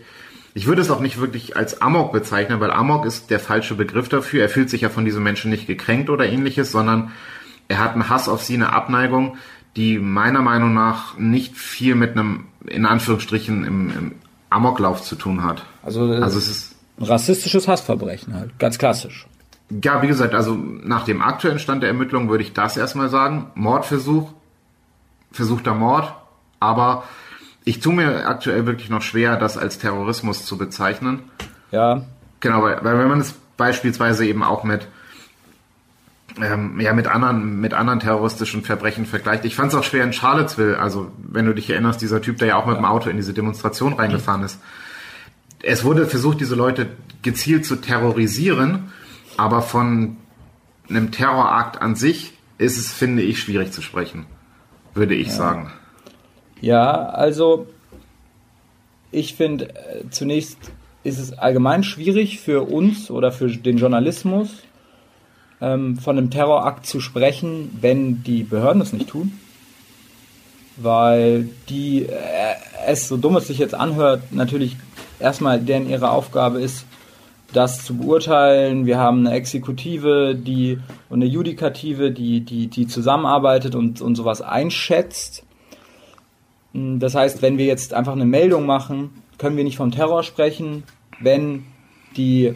ich würde es auch nicht wirklich als Amok bezeichnen, weil Amok ist der falsche Begriff dafür. Er fühlt sich ja von diesen Menschen nicht gekränkt oder ähnliches, sondern er hat einen Hass auf sie, eine Abneigung, die meiner Meinung nach nicht viel mit einem, in Anführungsstrichen, im, im Amoklauf zu tun hat. Also, also es ist ein rassistisches Hassverbrechen halt, ganz klassisch. Ja, wie gesagt, also nach dem aktuellen Stand der Ermittlungen würde ich das erstmal sagen. Mordversuch, versuchter Mord, aber ich tue mir aktuell wirklich noch schwer, das als Terrorismus zu bezeichnen. Ja. Genau, weil, weil wenn man es beispielsweise eben auch mit ähm, ja mit anderen mit anderen terroristischen Verbrechen vergleicht. Ich fand es auch schwer in Charlottesville, also wenn du dich erinnerst, dieser Typ, der ja auch mit dem Auto in diese Demonstration reingefahren ist. Es wurde versucht, diese Leute gezielt zu terrorisieren, aber von einem Terrorakt an sich ist es, finde ich, schwierig zu sprechen würde ich ja. sagen. Ja, also ich finde, äh, zunächst ist es allgemein schwierig für uns oder für den Journalismus, ähm, von einem Terrorakt zu sprechen, wenn die Behörden es nicht tun. Weil die, äh, es so dumm es sich jetzt anhört, natürlich erstmal deren ihre Aufgabe ist, das zu beurteilen. Wir haben eine Exekutive, die und eine Judikative, die, die, die zusammenarbeitet und, und sowas einschätzt. Das heißt, wenn wir jetzt einfach eine Meldung machen, können wir nicht vom Terror sprechen, wenn die,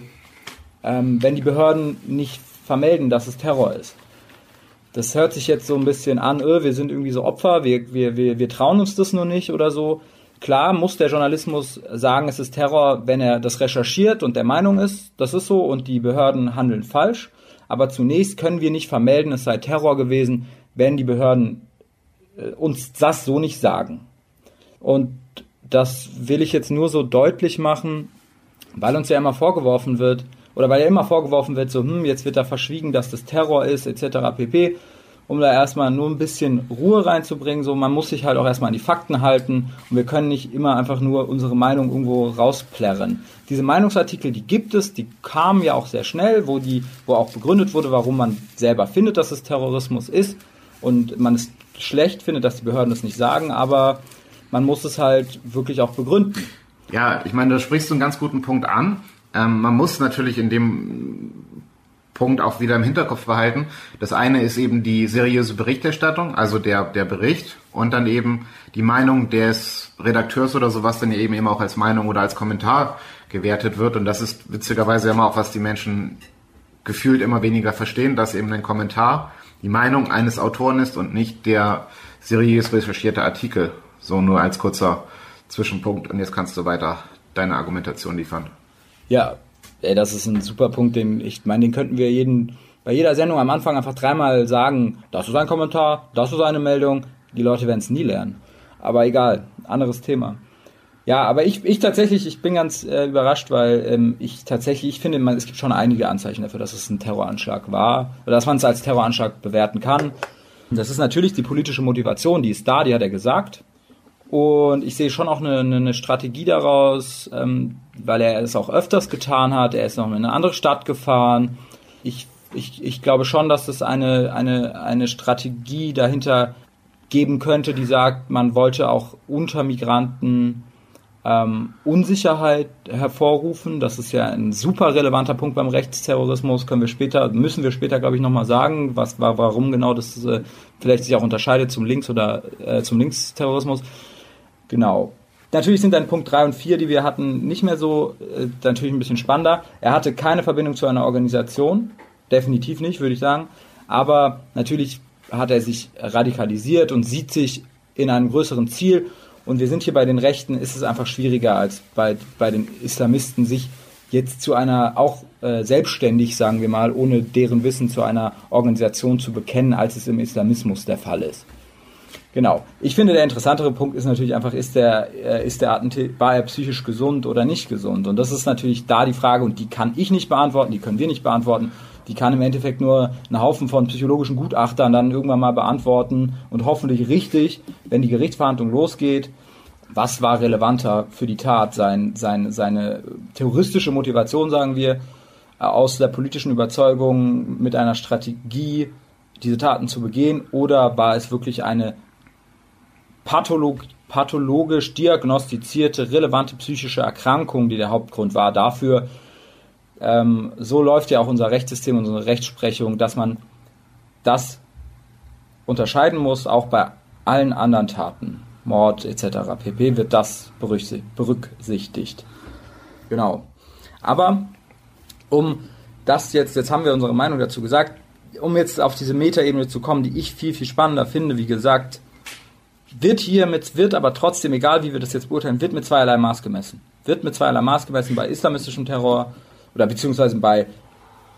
ähm, wenn die Behörden nicht vermelden, dass es Terror ist. Das hört sich jetzt so ein bisschen an, öh, wir sind irgendwie so Opfer, wir, wir, wir, wir trauen uns das nur nicht oder so. Klar muss der Journalismus sagen, es ist Terror, wenn er das recherchiert und der Meinung ist, das ist so und die Behörden handeln falsch. Aber zunächst können wir nicht vermelden, es sei Terror gewesen, wenn die Behörden äh, uns das so nicht sagen. Und das will ich jetzt nur so deutlich machen, weil uns ja immer vorgeworfen wird, oder weil ja immer vorgeworfen wird, so, hm, jetzt wird da verschwiegen, dass das Terror ist, etc. pp. Um da erstmal nur ein bisschen Ruhe reinzubringen, so, man muss sich halt auch erstmal an die Fakten halten und wir können nicht immer einfach nur unsere Meinung irgendwo rausplärren. Diese Meinungsartikel, die gibt es, die kamen ja auch sehr schnell, wo die, wo auch begründet wurde, warum man selber findet, dass es Terrorismus ist und man es schlecht findet, dass die Behörden das nicht sagen, aber man muss es halt wirklich auch begründen. Ja, ich meine, da sprichst du einen ganz guten Punkt an. Ähm, man muss natürlich in dem Punkt auch wieder im Hinterkopf behalten. Das eine ist eben die seriöse Berichterstattung, also der, der Bericht und dann eben die Meinung des Redakteurs oder sowas dann eben eben auch als Meinung oder als Kommentar gewertet wird. Und das ist witzigerweise immer auch, was die Menschen gefühlt immer weniger verstehen, dass eben ein Kommentar die Meinung eines Autoren ist und nicht der seriös recherchierte Artikel. So nur als kurzer Zwischenpunkt. Und jetzt kannst du weiter deine Argumentation liefern. Ja, ey, das ist ein super Punkt, den ich meine, den könnten wir jeden, bei jeder Sendung am Anfang einfach dreimal sagen, das ist ein Kommentar, das ist eine Meldung. Die Leute werden es nie lernen. Aber egal, anderes Thema. Ja, aber ich, ich tatsächlich, ich bin ganz äh, überrascht, weil ähm, ich tatsächlich, ich finde, man, es gibt schon einige Anzeichen dafür, dass es ein Terroranschlag war oder dass man es als Terroranschlag bewerten kann. Das ist natürlich die politische Motivation, die ist da, die hat er gesagt. Und ich sehe schon auch eine, eine Strategie daraus, ähm, weil er es auch öfters getan hat. Er ist noch in eine andere Stadt gefahren. Ich, ich, ich glaube schon, dass es eine, eine, eine Strategie dahinter geben könnte, die sagt, man wollte auch unter Migranten ähm, Unsicherheit hervorrufen. Das ist ja ein super relevanter Punkt beim Rechtsterrorismus. Können wir später, müssen wir später, glaube ich, nochmal sagen, was war, warum genau das äh, vielleicht sich auch unterscheidet zum Links- oder äh, zum Linksterrorismus. Genau. Natürlich sind dann Punkt 3 und 4, die wir hatten, nicht mehr so, äh, natürlich ein bisschen spannender. Er hatte keine Verbindung zu einer Organisation. Definitiv nicht, würde ich sagen. Aber natürlich hat er sich radikalisiert und sieht sich in einem größeren Ziel und wir sind hier bei den Rechten, ist es einfach schwieriger als bei, bei den Islamisten, sich jetzt zu einer, auch äh, selbstständig, sagen wir mal, ohne deren Wissen zu einer Organisation zu bekennen, als es im Islamismus der Fall ist. Genau. Ich finde, der interessantere Punkt ist natürlich einfach, ist der, äh, ist der war er psychisch gesund oder nicht gesund? Und das ist natürlich da die Frage, und die kann ich nicht beantworten, die können wir nicht beantworten die kann im Endeffekt nur ein Haufen von psychologischen Gutachtern dann irgendwann mal beantworten und hoffentlich richtig, wenn die Gerichtsverhandlung losgeht, was war relevanter für die Tat, sein, sein, seine terroristische Motivation, sagen wir, aus der politischen Überzeugung mit einer Strategie, diese Taten zu begehen, oder war es wirklich eine patholog pathologisch diagnostizierte, relevante psychische Erkrankung, die der Hauptgrund war dafür, ähm, so läuft ja auch unser Rechtssystem, unsere Rechtsprechung, dass man das unterscheiden muss, auch bei allen anderen Taten, Mord etc. pp. wird das berücksichtigt. Genau. Aber um das jetzt, jetzt haben wir unsere Meinung dazu gesagt, um jetzt auf diese Metaebene zu kommen, die ich viel, viel spannender finde, wie gesagt, wird hier mit, wird aber trotzdem, egal wie wir das jetzt beurteilen, wird mit zweierlei Maß gemessen. Wird mit zweierlei Maß gemessen bei islamistischem Terror oder beziehungsweise bei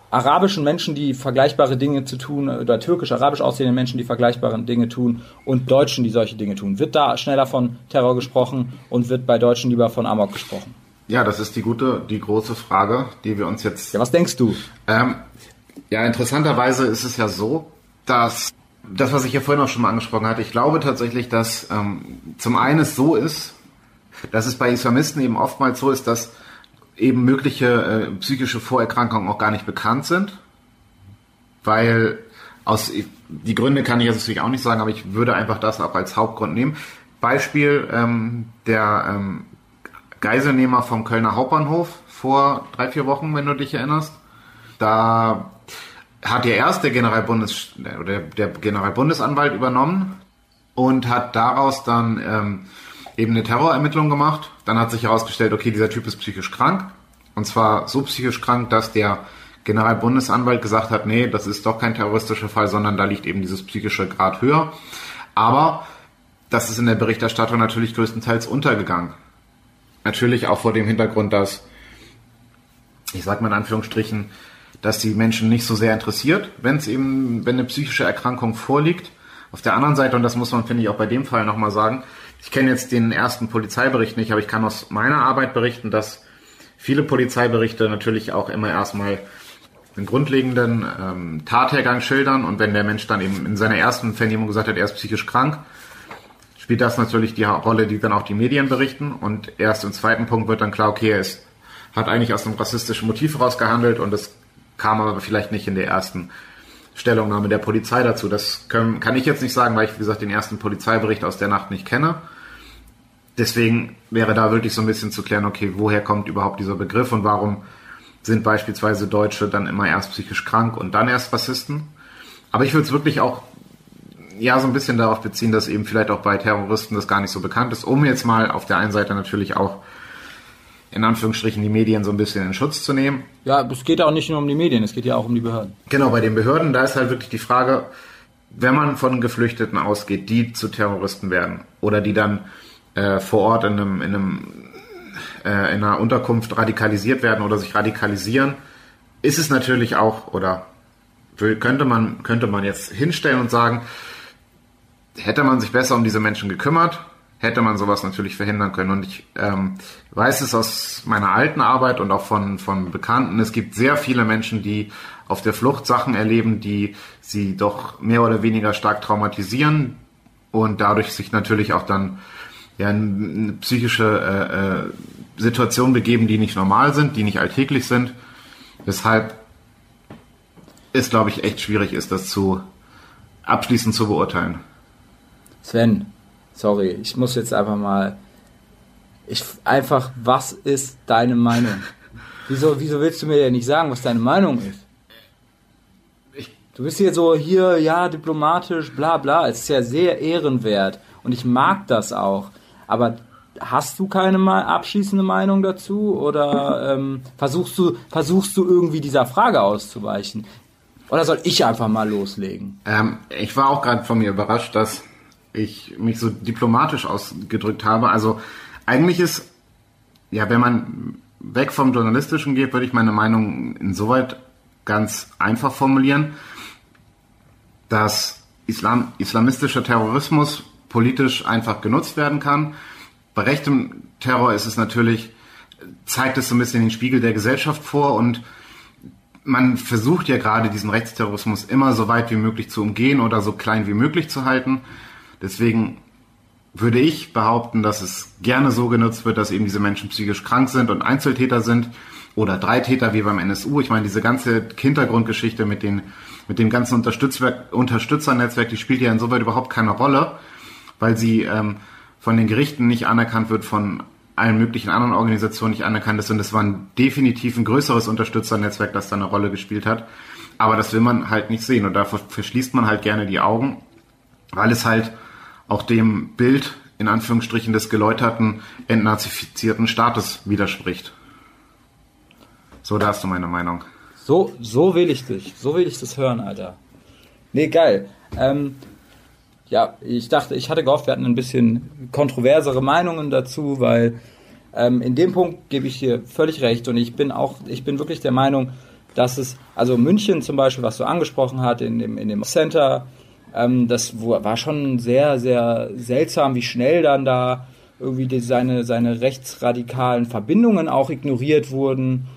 arabischen Menschen, die vergleichbare Dinge zu tun, oder türkisch-arabisch aussehenden Menschen, die vergleichbare Dinge tun, und Deutschen, die solche Dinge tun. Wird da schneller von Terror gesprochen und wird bei Deutschen lieber von Amok gesprochen? Ja, das ist die gute, die große Frage, die wir uns jetzt. Ja, was denkst du? Ähm, ja, interessanterweise ist es ja so, dass das, was ich ja vorhin auch schon mal angesprochen hatte, ich glaube tatsächlich, dass ähm, zum einen es so ist, dass es bei Islamisten eben oftmals so ist, dass eben mögliche äh, psychische Vorerkrankungen auch gar nicht bekannt sind, weil aus die Gründe kann ich jetzt natürlich auch nicht sagen, aber ich würde einfach das auch als Hauptgrund nehmen. Beispiel ähm, der ähm, Geiselnehmer vom Kölner Hauptbahnhof vor drei vier Wochen, wenn du dich erinnerst. Da hat ja erst der Generalbundes oder der Generalbundesanwalt übernommen und hat daraus dann ähm, eben eine Terrorermittlung gemacht. Dann hat sich herausgestellt, okay, dieser Typ ist psychisch krank. Und zwar so psychisch krank, dass der Generalbundesanwalt gesagt hat, nee, das ist doch kein terroristischer Fall, sondern da liegt eben dieses psychische Grad höher. Aber das ist in der Berichterstattung natürlich größtenteils untergegangen. Natürlich auch vor dem Hintergrund, dass, ich sag mal in Anführungsstrichen, dass die Menschen nicht so sehr interessiert, wenn es eben, wenn eine psychische Erkrankung vorliegt. Auf der anderen Seite, und das muss man, finde ich, auch bei dem Fall nochmal sagen, ich kenne jetzt den ersten Polizeibericht nicht, aber ich kann aus meiner Arbeit berichten, dass viele Polizeiberichte natürlich auch immer erstmal den grundlegenden ähm, Tathergang schildern und wenn der Mensch dann eben in seiner ersten Vernehmung gesagt hat, er ist psychisch krank, spielt das natürlich die Rolle, die dann auch die Medien berichten und erst im zweiten Punkt wird dann klar, okay, er ist, hat eigentlich aus einem rassistischen Motiv heraus gehandelt und es kam aber vielleicht nicht in der ersten Stellungnahme der Polizei dazu. Das können, kann ich jetzt nicht sagen, weil ich, wie gesagt, den ersten Polizeibericht aus der Nacht nicht kenne. Deswegen wäre da wirklich so ein bisschen zu klären, okay, woher kommt überhaupt dieser Begriff und warum sind beispielsweise Deutsche dann immer erst psychisch krank und dann erst Rassisten. Aber ich würde es wirklich auch ja so ein bisschen darauf beziehen, dass eben vielleicht auch bei Terroristen das gar nicht so bekannt ist, um jetzt mal auf der einen Seite natürlich auch in Anführungsstrichen die Medien so ein bisschen in Schutz zu nehmen. Ja, es geht auch nicht nur um die Medien, es geht ja auch um die Behörden. Genau, bei den Behörden, da ist halt wirklich die Frage, wenn man von Geflüchteten ausgeht, die zu Terroristen werden oder die dann äh, vor Ort in einem, in einem äh, in einer Unterkunft radikalisiert werden oder sich radikalisieren, ist es natürlich auch oder könnte man könnte man jetzt hinstellen und sagen, hätte man sich besser um diese Menschen gekümmert, hätte man sowas natürlich verhindern können. Und ich ähm, weiß es aus meiner alten Arbeit und auch von, von Bekannten, es gibt sehr viele Menschen, die auf der Flucht Sachen erleben, die sie doch mehr oder weniger stark traumatisieren und dadurch sich natürlich auch dann ja, eine psychische äh, äh, Situation begeben, die nicht normal sind, die nicht alltäglich sind. Weshalb es, glaube ich, echt schwierig ist, das zu abschließend zu beurteilen. Sven, sorry, ich muss jetzt einfach mal. Ich einfach, was ist deine Meinung? Wieso, wieso willst du mir denn nicht sagen, was deine Meinung ist? Du bist hier so hier, ja, diplomatisch, bla bla. Es ist ja sehr ehrenwert und ich mag das auch. Aber hast du keine mal abschließende Meinung dazu oder ähm, versuchst du versuchst du irgendwie dieser Frage auszuweichen? Oder soll ich einfach mal loslegen? Ähm, ich war auch gerade von mir überrascht, dass ich mich so diplomatisch ausgedrückt habe. Also eigentlich ist, ja, wenn man weg vom Journalistischen geht, würde ich meine Meinung insoweit ganz einfach formulieren, dass Islam, islamistischer Terrorismus politisch einfach genutzt werden kann. Bei rechtem Terror ist es natürlich, zeigt es so ein bisschen den Spiegel der Gesellschaft vor und man versucht ja gerade diesen Rechtsterrorismus immer so weit wie möglich zu umgehen oder so klein wie möglich zu halten. Deswegen würde ich behaupten, dass es gerne so genutzt wird, dass eben diese Menschen psychisch krank sind und Einzeltäter sind oder Dreitäter wie beim NSU. Ich meine, diese ganze Hintergrundgeschichte mit den mit dem ganzen Unterstützernetzwerk, die spielt ja insoweit überhaupt keine Rolle, weil sie ähm, von den Gerichten nicht anerkannt wird, von allen möglichen anderen Organisationen nicht anerkannt ist. Und es war ein definitiv ein größeres Unterstützernetzwerk, das da eine Rolle gespielt hat. Aber das will man halt nicht sehen und davor verschließt man halt gerne die Augen, weil es halt auch dem Bild in Anführungsstrichen des geläuterten, entnazifizierten Staates widerspricht. So, da hast du meine Meinung. So, so will ich dich. So will ich das hören, Alter. Nee, geil. Ähm, ja, ich dachte, ich hatte gehofft, wir hatten ein bisschen kontroversere Meinungen dazu, weil ähm, in dem Punkt gebe ich dir völlig recht und ich bin auch, ich bin wirklich der Meinung, dass es, also München zum Beispiel, was du angesprochen hast, in dem, in dem Center, ähm, das war schon sehr, sehr seltsam, wie schnell dann da irgendwie die, seine, seine rechtsradikalen Verbindungen auch ignoriert wurden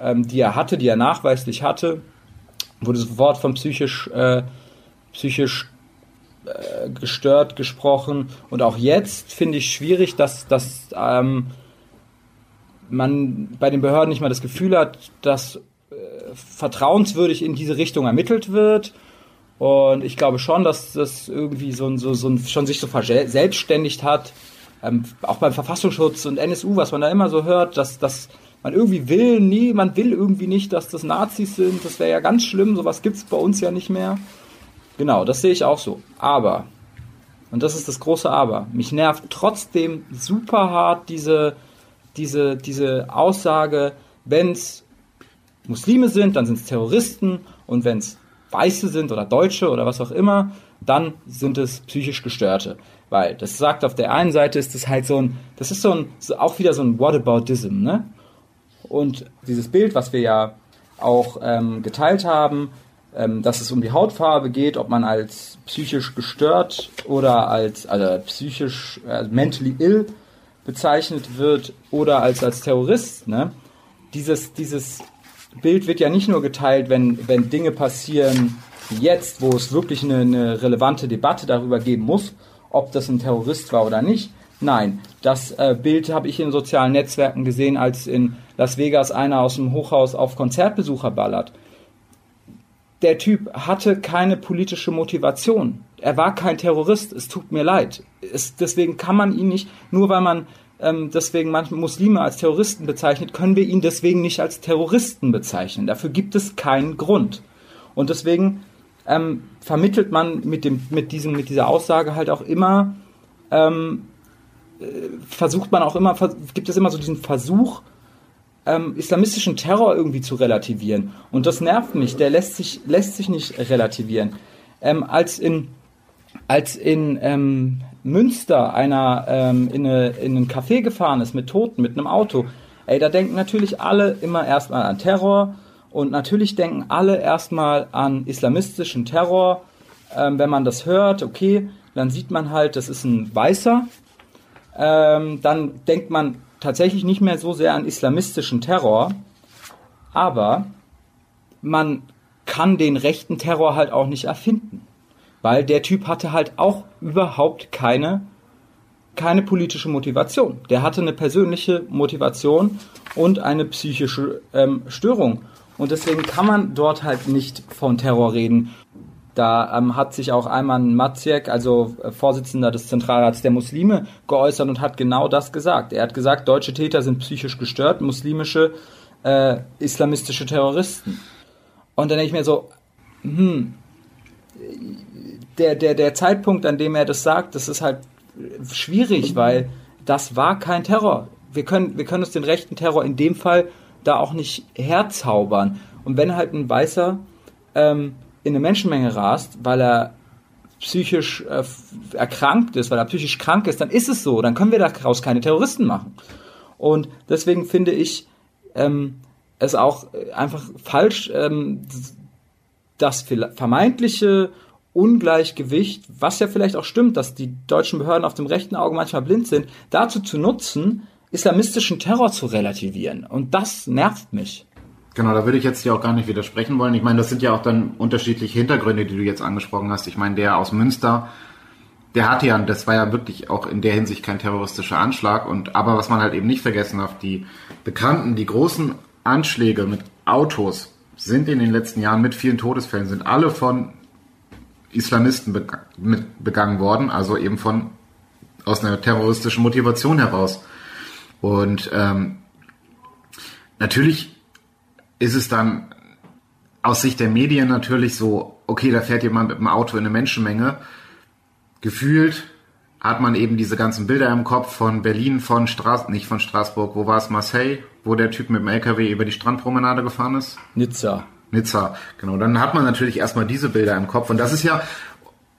ähm, die er hatte, die er nachweislich hatte, wurde sofort von psychisch, äh, psychisch äh, gestört gesprochen. Und auch jetzt finde ich schwierig, dass, dass ähm, man bei den Behörden nicht mal das Gefühl hat, dass äh, vertrauenswürdig in diese Richtung ermittelt wird. Und ich glaube schon, dass das irgendwie so, so, so schon sich so verselbstständigt hat. Ähm, auch beim Verfassungsschutz und NSU, was man da immer so hört, dass, dass man irgendwie will, nee, man will irgendwie nicht, dass das Nazis sind. Das wäre ja ganz schlimm, sowas gibt es bei uns ja nicht mehr. Genau, das sehe ich auch so. Aber und das ist das große Aber, mich nervt trotzdem super hart diese, diese, diese Aussage, wenn es Muslime sind, dann sind es Terroristen und wenn es Weiße sind oder Deutsche oder was auch immer, dann sind es psychisch Gestörte. Weil das sagt auf der einen Seite ist das halt so ein, das ist so ein, auch wieder so ein Whataboutism, ne? Und dieses Bild, was wir ja auch ähm, geteilt haben, ähm, dass es um die Hautfarbe geht, ob man als psychisch gestört oder als also psychisch äh, mentally ill bezeichnet wird oder als als Terrorist. Ne? Dieses, dieses Bild wird ja nicht nur geteilt, wenn, wenn Dinge passieren jetzt, wo es wirklich eine, eine relevante Debatte darüber geben muss, ob das ein Terrorist war oder nicht. Nein, das äh, Bild habe ich in sozialen Netzwerken gesehen, als in Las Vegas einer aus dem Hochhaus auf Konzertbesucher ballert der Typ hatte keine politische Motivation. Er war kein Terrorist. Es tut mir leid. Es, deswegen kann man ihn nicht, nur weil man ähm, deswegen manche Muslime als Terroristen bezeichnet, können wir ihn deswegen nicht als Terroristen bezeichnen. Dafür gibt es keinen Grund. Und deswegen ähm, vermittelt man mit, dem, mit, diesem, mit dieser Aussage halt auch immer, ähm, äh, versucht man auch immer, gibt es immer so diesen Versuch, ähm, islamistischen Terror irgendwie zu relativieren. Und das nervt mich, der lässt sich, lässt sich nicht relativieren. Ähm, als in, als in ähm, Münster einer ähm, in, eine, in einen Café gefahren ist mit Toten, mit einem Auto, ey, da denken natürlich alle immer erstmal an Terror und natürlich denken alle erstmal an islamistischen Terror. Ähm, wenn man das hört, okay, dann sieht man halt, das ist ein Weißer. Ähm, dann denkt man, tatsächlich nicht mehr so sehr an islamistischen Terror, aber man kann den rechten Terror halt auch nicht erfinden. Weil der Typ hatte halt auch überhaupt keine, keine politische Motivation. Der hatte eine persönliche Motivation und eine psychische ähm, Störung. Und deswegen kann man dort halt nicht von Terror reden. Da ähm, hat sich auch Ayman Maciek, also äh, Vorsitzender des Zentralrats der Muslime, geäußert und hat genau das gesagt. Er hat gesagt, deutsche Täter sind psychisch gestört, muslimische, äh, islamistische Terroristen. Und dann denke ich mir so, hm, der, der, der Zeitpunkt, an dem er das sagt, das ist halt schwierig, weil das war kein Terror. Wir können, wir können uns den rechten Terror in dem Fall da auch nicht herzaubern. Und wenn halt ein Weißer ähm, in eine Menschenmenge rast, weil er psychisch äh, erkrankt ist, weil er psychisch krank ist, dann ist es so. Dann können wir daraus keine Terroristen machen. Und deswegen finde ich ähm, es auch einfach falsch, ähm, das vermeintliche Ungleichgewicht, was ja vielleicht auch stimmt, dass die deutschen Behörden auf dem rechten Auge manchmal blind sind, dazu zu nutzen, islamistischen Terror zu relativieren. Und das nervt mich. Genau, da würde ich jetzt dir auch gar nicht widersprechen wollen. Ich meine, das sind ja auch dann unterschiedliche Hintergründe, die du jetzt angesprochen hast. Ich meine, der aus Münster, der hatte ja, das war ja wirklich auch in der Hinsicht kein terroristischer Anschlag. Und aber was man halt eben nicht vergessen darf, die bekannten, die großen Anschläge mit Autos sind in den letzten Jahren mit vielen Todesfällen sind alle von Islamisten begangen worden, also eben von aus einer terroristischen Motivation heraus. Und ähm, natürlich ist es dann aus Sicht der Medien natürlich so, okay, da fährt jemand mit dem Auto in eine Menschenmenge. Gefühlt hat man eben diese ganzen Bilder im Kopf von Berlin, von Straß, nicht von Straßburg, wo war es, Marseille, wo der Typ mit dem LKW über die Strandpromenade gefahren ist? Nizza. Nizza, genau. Dann hat man natürlich erstmal diese Bilder im Kopf. Und das ist ja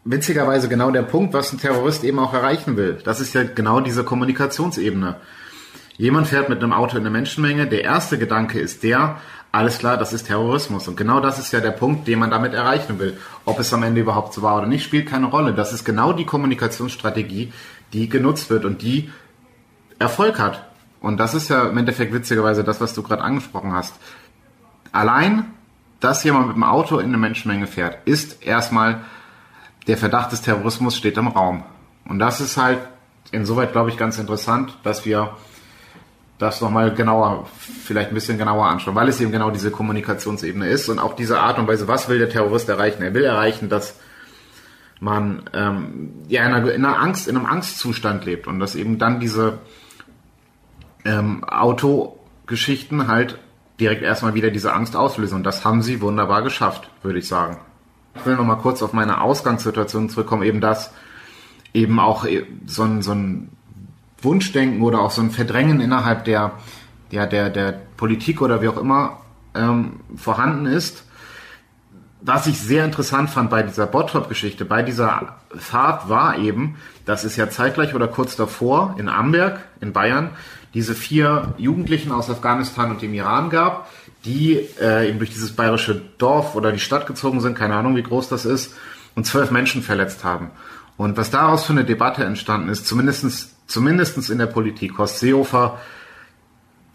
witzigerweise genau der Punkt, was ein Terrorist eben auch erreichen will. Das ist ja genau diese Kommunikationsebene. Jemand fährt mit einem Auto in eine Menschenmenge. Der erste Gedanke ist der, alles klar, das ist Terrorismus. Und genau das ist ja der Punkt, den man damit erreichen will. Ob es am Ende überhaupt so war oder nicht, spielt keine Rolle. Das ist genau die Kommunikationsstrategie, die genutzt wird und die Erfolg hat. Und das ist ja im Endeffekt witzigerweise das, was du gerade angesprochen hast. Allein, dass jemand mit dem Auto in eine Menschenmenge fährt, ist erstmal der Verdacht des Terrorismus steht im Raum. Und das ist halt insoweit, glaube ich, ganz interessant, dass wir das nochmal genauer, vielleicht ein bisschen genauer anschauen, weil es eben genau diese Kommunikationsebene ist und auch diese Art und Weise, was will der Terrorist erreichen? Er will erreichen, dass man ähm, ja in einer, in einer Angst, in einem Angstzustand lebt und dass eben dann diese ähm, Autogeschichten halt direkt erstmal wieder diese Angst auslösen. Und das haben sie wunderbar geschafft, würde ich sagen. Ich will nochmal kurz auf meine Ausgangssituation zurückkommen, eben das, eben auch äh, so ein, so ein Wunschdenken oder auch so ein Verdrängen innerhalb der, der, der, der Politik oder wie auch immer ähm, vorhanden ist. Was ich sehr interessant fand bei dieser Bottrop-Geschichte, bei dieser Fahrt war eben, dass es ja zeitgleich oder kurz davor in Amberg in Bayern diese vier Jugendlichen aus Afghanistan und dem Iran gab, die äh, eben durch dieses bayerische Dorf oder die Stadt gezogen sind, keine Ahnung, wie groß das ist, und zwölf Menschen verletzt haben. Und was daraus für eine Debatte entstanden ist, zumindestens zumindestens in der Politik, Horst Seehofer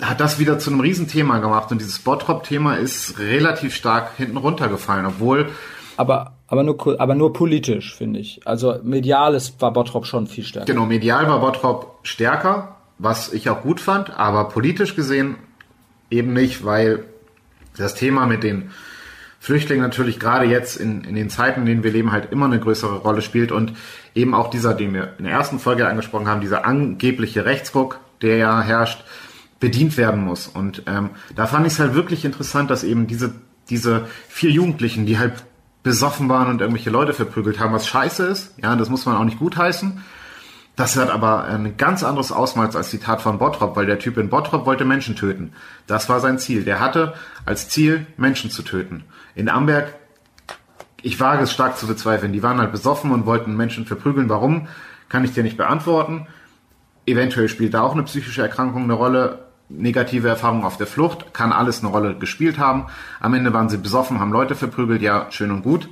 hat das wieder zu einem Riesenthema gemacht und dieses Bottrop-Thema ist relativ stark hinten runtergefallen, obwohl aber aber nur aber nur politisch finde ich. Also medial ist, war Bottrop schon viel stärker. Genau, medial war Bottrop stärker, was ich auch gut fand, aber politisch gesehen eben nicht, weil das Thema mit den Flüchtlingen natürlich gerade jetzt in, in den Zeiten, in denen wir leben, halt immer eine größere Rolle spielt und eben auch dieser, den wir in der ersten Folge angesprochen haben, dieser angebliche Rechtsruck, der ja herrscht, bedient werden muss. Und ähm, da fand ich es halt wirklich interessant, dass eben diese, diese vier Jugendlichen, die halt besoffen waren und irgendwelche Leute verprügelt haben, was scheiße ist, ja, das muss man auch nicht gutheißen. Das hat aber ein ganz anderes Ausmaß als die Tat von Bottrop, weil der Typ in Bottrop wollte Menschen töten. Das war sein Ziel. Der hatte als Ziel, Menschen zu töten. In Amberg, ich wage es stark zu bezweifeln, die waren halt besoffen und wollten Menschen verprügeln. Warum, kann ich dir nicht beantworten. Eventuell spielt da auch eine psychische Erkrankung eine Rolle negative Erfahrungen auf der Flucht, kann alles eine Rolle gespielt haben. Am Ende waren sie besoffen, haben Leute verprügelt, ja, schön und gut,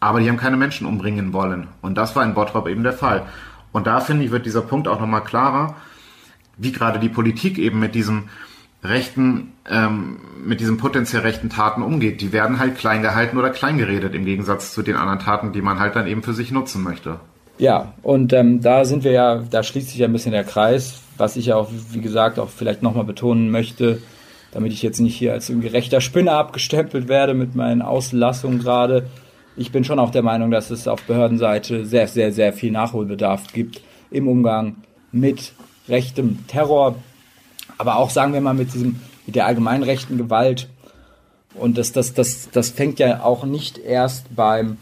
aber die haben keine Menschen umbringen wollen. Und das war in Bottrop eben der Fall. Und da finde ich, wird dieser Punkt auch nochmal klarer, wie gerade die Politik eben mit diesem rechten, ähm, mit diesen potenziell rechten Taten umgeht. Die werden halt klein gehalten oder klein geredet im Gegensatz zu den anderen Taten, die man halt dann eben für sich nutzen möchte. Ja, und ähm, da sind wir ja, da schließt sich ja ein bisschen der Kreis, was ich ja auch, wie gesagt, auch vielleicht nochmal betonen möchte, damit ich jetzt nicht hier als irgendwie rechter Spinner abgestempelt werde mit meinen Auslassungen gerade. Ich bin schon auch der Meinung, dass es auf Behördenseite sehr, sehr, sehr viel Nachholbedarf gibt im Umgang mit rechtem Terror, aber auch, sagen wir mal, mit diesem, mit der allgemein rechten Gewalt. Und das, das, das, das fängt ja auch nicht erst beim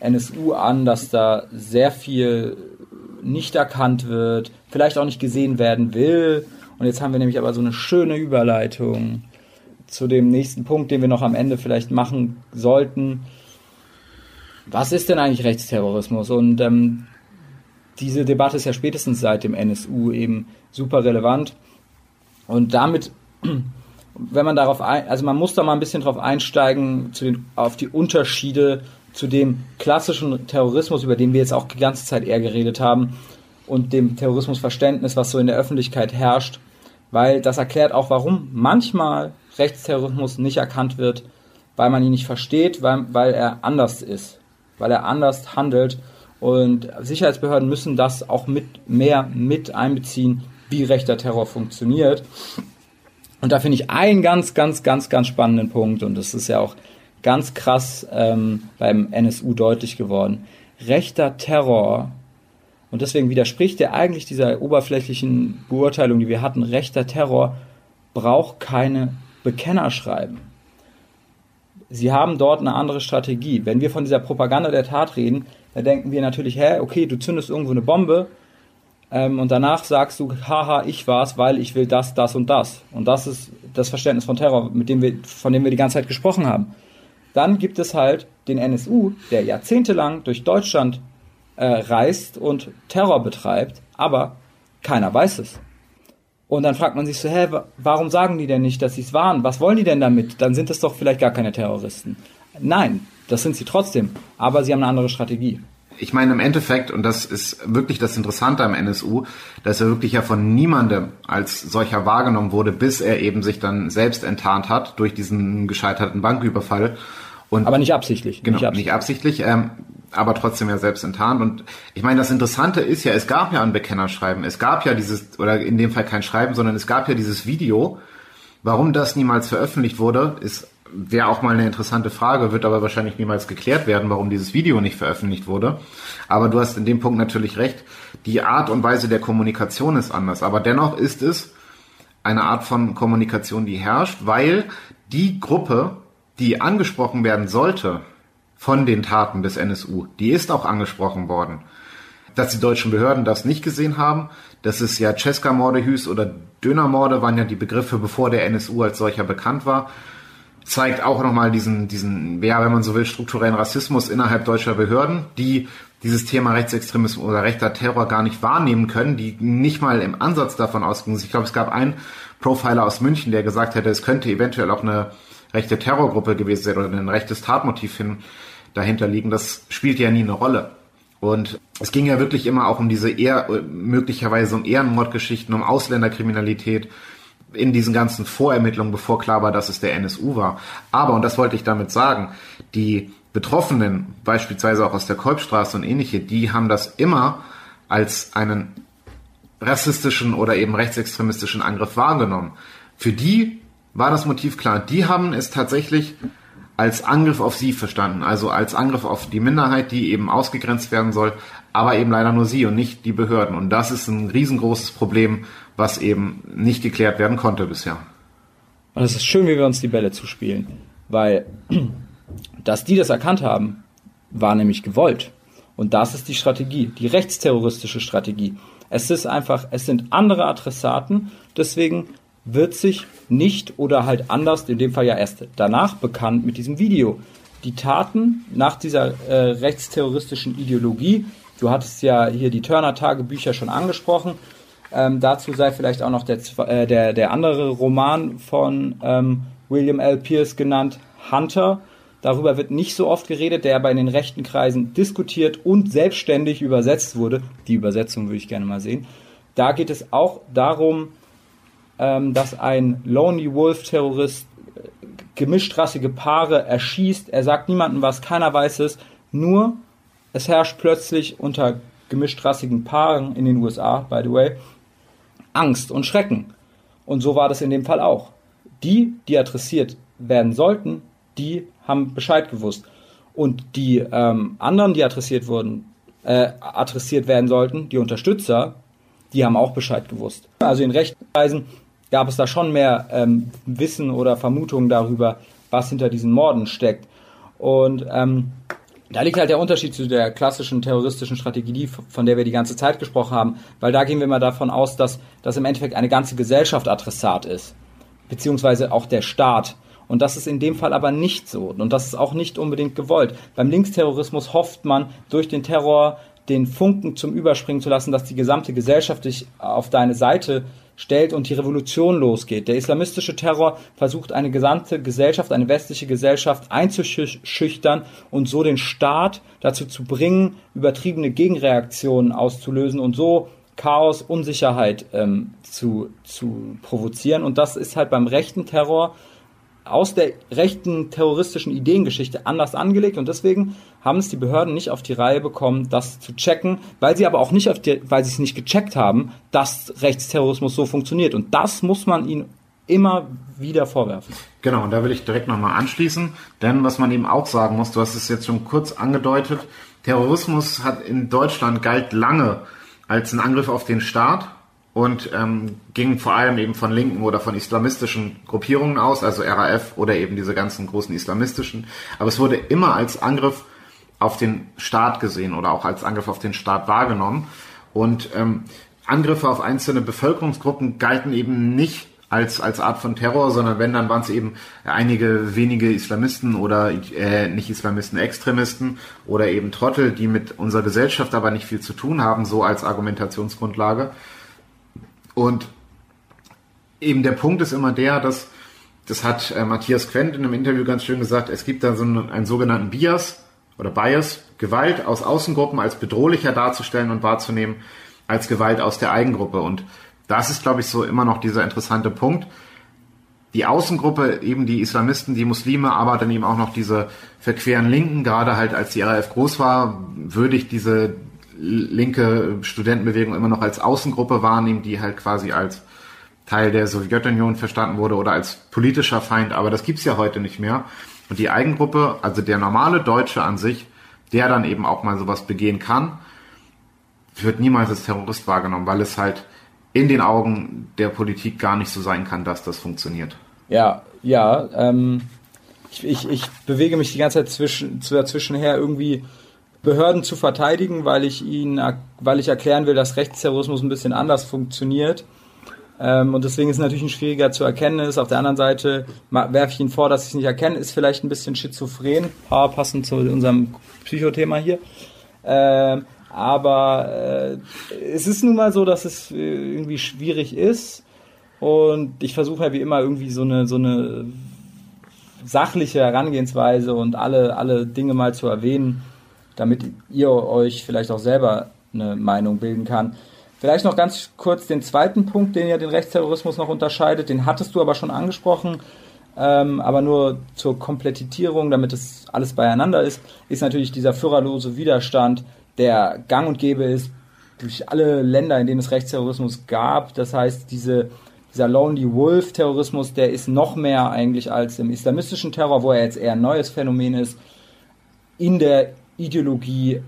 NSU an, dass da sehr viel nicht erkannt wird, vielleicht auch nicht gesehen werden will. Und jetzt haben wir nämlich aber so eine schöne Überleitung zu dem nächsten Punkt, den wir noch am Ende vielleicht machen sollten. Was ist denn eigentlich Rechtsterrorismus? Und ähm, diese Debatte ist ja spätestens seit dem NSU eben super relevant. Und damit, wenn man darauf ein, also man muss da mal ein bisschen drauf einsteigen, zu den, auf die Unterschiede zu dem klassischen Terrorismus, über den wir jetzt auch die ganze Zeit eher geredet haben, und dem Terrorismusverständnis, was so in der Öffentlichkeit herrscht, weil das erklärt auch, warum manchmal Rechtsterrorismus nicht erkannt wird, weil man ihn nicht versteht, weil, weil er anders ist, weil er anders handelt. Und Sicherheitsbehörden müssen das auch mit mehr mit einbeziehen, wie rechter Terror funktioniert. Und da finde ich einen ganz, ganz, ganz, ganz spannenden Punkt, und das ist ja auch ganz krass ähm, beim NSU deutlich geworden. Rechter Terror, und deswegen widerspricht er eigentlich dieser oberflächlichen Beurteilung, die wir hatten, rechter Terror braucht keine Bekennerschreiben. Sie haben dort eine andere Strategie. Wenn wir von dieser Propaganda der Tat reden, da denken wir natürlich, hä, okay, du zündest irgendwo eine Bombe ähm, und danach sagst du, haha, ich war's, weil ich will das, das und das. Und das ist das Verständnis von Terror, mit dem wir, von dem wir die ganze Zeit gesprochen haben. Dann gibt es halt den NSU, der jahrzehntelang durch Deutschland äh, reist und Terror betreibt, aber keiner weiß es. Und dann fragt man sich so, hä, warum sagen die denn nicht, dass sie es waren? Was wollen die denn damit? Dann sind es doch vielleicht gar keine Terroristen. Nein, das sind sie trotzdem, aber sie haben eine andere Strategie. Ich meine im Endeffekt, und das ist wirklich das Interessante am NSU, dass er wirklich ja von niemandem als solcher wahrgenommen wurde, bis er eben sich dann selbst enttarnt hat durch diesen gescheiterten Banküberfall und aber nicht absichtlich. Genau, nicht absichtlich, nicht absichtlich ähm, aber trotzdem ja selbst enttarnt. Und ich meine, das Interessante ist ja, es gab ja ein Bekennerschreiben. Es gab ja dieses, oder in dem Fall kein Schreiben, sondern es gab ja dieses Video. Warum das niemals veröffentlicht wurde, ist wäre auch mal eine interessante Frage, wird aber wahrscheinlich niemals geklärt werden, warum dieses Video nicht veröffentlicht wurde. Aber du hast in dem Punkt natürlich recht. Die Art und Weise der Kommunikation ist anders. Aber dennoch ist es eine Art von Kommunikation, die herrscht, weil die Gruppe, die angesprochen werden sollte von den Taten des NSU, die ist auch angesprochen worden. dass die deutschen Behörden das nicht gesehen haben. Das ist ja Cesca-Morde hieß oder Dönermorde waren ja die Begriffe, bevor der NSU als solcher bekannt war. Zeigt auch nochmal diesen, diesen, ja, wenn man so will, strukturellen Rassismus innerhalb deutscher Behörden, die dieses Thema Rechtsextremismus oder rechter Terror gar nicht wahrnehmen können, die nicht mal im Ansatz davon ausgehen. Ich glaube, es gab einen Profiler aus München, der gesagt hätte, es könnte eventuell auch eine rechte Terrorgruppe gewesen sein oder ein rechtes Tatmotiv hin, dahinter liegen. Das spielt ja nie eine Rolle. Und es ging ja wirklich immer auch um diese eher, möglicherweise um Ehrenmordgeschichten, um Ausländerkriminalität in diesen ganzen Vorermittlungen, bevor klar war, dass es der NSU war. Aber, und das wollte ich damit sagen, die Betroffenen, beispielsweise auch aus der Kolbstraße und ähnliche, die haben das immer als einen rassistischen oder eben rechtsextremistischen Angriff wahrgenommen. Für die war das Motiv klar. Die haben es tatsächlich als Angriff auf sie verstanden, also als Angriff auf die Minderheit, die eben ausgegrenzt werden soll, aber eben leider nur sie und nicht die Behörden. Und das ist ein riesengroßes Problem, was eben nicht geklärt werden konnte bisher. Und es ist schön, wie wir uns die Bälle zuspielen, weil dass die das erkannt haben, war nämlich gewollt. Und das ist die Strategie, die rechtsterroristische Strategie. Es ist einfach, es sind andere Adressaten, deswegen wird sich nicht oder halt anders, in dem Fall ja erst danach bekannt mit diesem Video. Die Taten nach dieser äh, rechtsterroristischen Ideologie, du hattest ja hier die Turner-Tagebücher schon angesprochen, ähm, dazu sei vielleicht auch noch der, äh, der, der andere Roman von ähm, William L. Pierce genannt, Hunter. Darüber wird nicht so oft geredet, der aber in den rechten Kreisen diskutiert und selbstständig übersetzt wurde. Die Übersetzung würde ich gerne mal sehen. Da geht es auch darum, dass ein Lonely Wolf Terrorist äh, gemischtrassige Paare erschießt. Er sagt niemandem was, keiner weiß es. Nur es herrscht plötzlich unter gemischtrassigen Paaren in den USA, by the way, Angst und Schrecken. Und so war das in dem Fall auch. Die, die adressiert werden sollten, die haben Bescheid gewusst. Und die ähm, anderen, die adressiert wurden, äh, adressiert werden sollten, die Unterstützer, die haben auch Bescheid gewusst. Also in Rechtskreisen gab es da schon mehr ähm, Wissen oder Vermutungen darüber, was hinter diesen Morden steckt. Und ähm, da liegt halt der Unterschied zu der klassischen terroristischen Strategie, von der wir die ganze Zeit gesprochen haben, weil da gehen wir mal davon aus, dass, dass im Endeffekt eine ganze Gesellschaft Adressat ist, beziehungsweise auch der Staat. Und das ist in dem Fall aber nicht so. Und das ist auch nicht unbedingt gewollt. Beim Linksterrorismus hofft man, durch den Terror den Funken zum Überspringen zu lassen, dass die gesamte Gesellschaft sich auf deine Seite stellt und die Revolution losgeht. Der islamistische Terror versucht eine gesamte Gesellschaft, eine westliche Gesellschaft einzuschüchtern und so den Staat dazu zu bringen, übertriebene Gegenreaktionen auszulösen und so Chaos, Unsicherheit ähm, zu, zu provozieren. Und das ist halt beim rechten Terror aus der rechten terroristischen Ideengeschichte anders angelegt und deswegen haben es die Behörden nicht auf die Reihe bekommen, das zu checken, weil sie aber auch nicht auf die, weil sie es nicht gecheckt haben, dass Rechtsterrorismus so funktioniert. Und das muss man ihnen immer wieder vorwerfen. Genau, und da will ich direkt nochmal anschließen, denn was man eben auch sagen muss, du hast es jetzt schon kurz angedeutet, Terrorismus hat in Deutschland galt lange als ein Angriff auf den Staat und ähm, ging vor allem eben von linken oder von islamistischen Gruppierungen aus, also RAF oder eben diese ganzen großen islamistischen. Aber es wurde immer als Angriff auf den Staat gesehen oder auch als Angriff auf den Staat wahrgenommen. Und ähm, Angriffe auf einzelne Bevölkerungsgruppen galten eben nicht als, als Art von Terror, sondern wenn, dann waren es eben einige wenige Islamisten oder äh, nicht Islamisten, Extremisten oder eben Trottel, die mit unserer Gesellschaft aber nicht viel zu tun haben, so als Argumentationsgrundlage. Und eben der Punkt ist immer der, dass, das hat äh, Matthias Quent in einem Interview ganz schön gesagt, es gibt da so einen, einen sogenannten Bias oder Bias, Gewalt aus Außengruppen als bedrohlicher darzustellen und wahrzunehmen als Gewalt aus der Eigengruppe. Und das ist, glaube ich, so immer noch dieser interessante Punkt. Die Außengruppe, eben die Islamisten, die Muslime, aber dann eben auch noch diese verqueren Linken, gerade halt als die RAF groß war, würde ich diese linke Studentenbewegung immer noch als Außengruppe wahrnehmen, die halt quasi als Teil der Sowjetunion verstanden wurde oder als politischer Feind, aber das gibt's ja heute nicht mehr. Und die Eigengruppe, also der normale Deutsche an sich, der dann eben auch mal sowas begehen kann, wird niemals als Terrorist wahrgenommen, weil es halt in den Augen der Politik gar nicht so sein kann, dass das funktioniert. Ja, ja, ähm, ich, ich, ich bewege mich die ganze Zeit zwischen, dazwischen her irgendwie Behörden zu verteidigen, weil ich ihnen, weil ich erklären will, dass Rechtsterrorismus ein bisschen anders funktioniert. Ähm, und deswegen ist es natürlich ein schwieriger zu erkennen ist. Auf der anderen Seite werfe ich Ihnen vor, dass ich es nicht erkenne, ist vielleicht ein bisschen schizophren, passend zu unserem Psychothema hier. Ähm, aber äh, es ist nun mal so, dass es äh, irgendwie schwierig ist. Und ich versuche ja wie immer irgendwie so eine, so eine sachliche Herangehensweise und alle, alle Dinge mal zu erwähnen, damit ihr euch vielleicht auch selber eine Meinung bilden kann. Vielleicht noch ganz kurz den zweiten Punkt, den ja den Rechtsterrorismus noch unterscheidet, den hattest du aber schon angesprochen, ähm, aber nur zur Komplettierung, damit es alles beieinander ist, ist natürlich dieser führerlose Widerstand, der gang und gäbe ist durch alle Länder, in denen es Rechtsterrorismus gab. Das heißt, diese, dieser Lonely Wolf Terrorismus, der ist noch mehr eigentlich als im islamistischen Terror, wo er jetzt eher ein neues Phänomen ist, in der Ideologie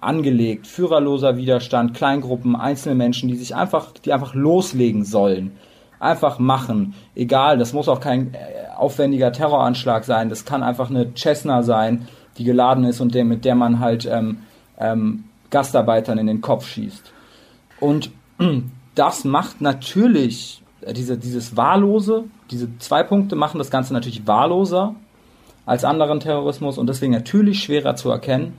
angelegt. Führerloser Widerstand, Kleingruppen, einzelne Menschen, die sich einfach, die einfach loslegen sollen. Einfach machen. Egal, das muss auch kein äh, aufwendiger Terroranschlag sein. Das kann einfach eine Cessna sein, die geladen ist und der, mit der man halt ähm, ähm, Gastarbeitern in den Kopf schießt. Und das macht natürlich äh, diese, dieses Wahllose, diese zwei Punkte machen das Ganze natürlich wahlloser als anderen Terrorismus und deswegen natürlich schwerer zu erkennen.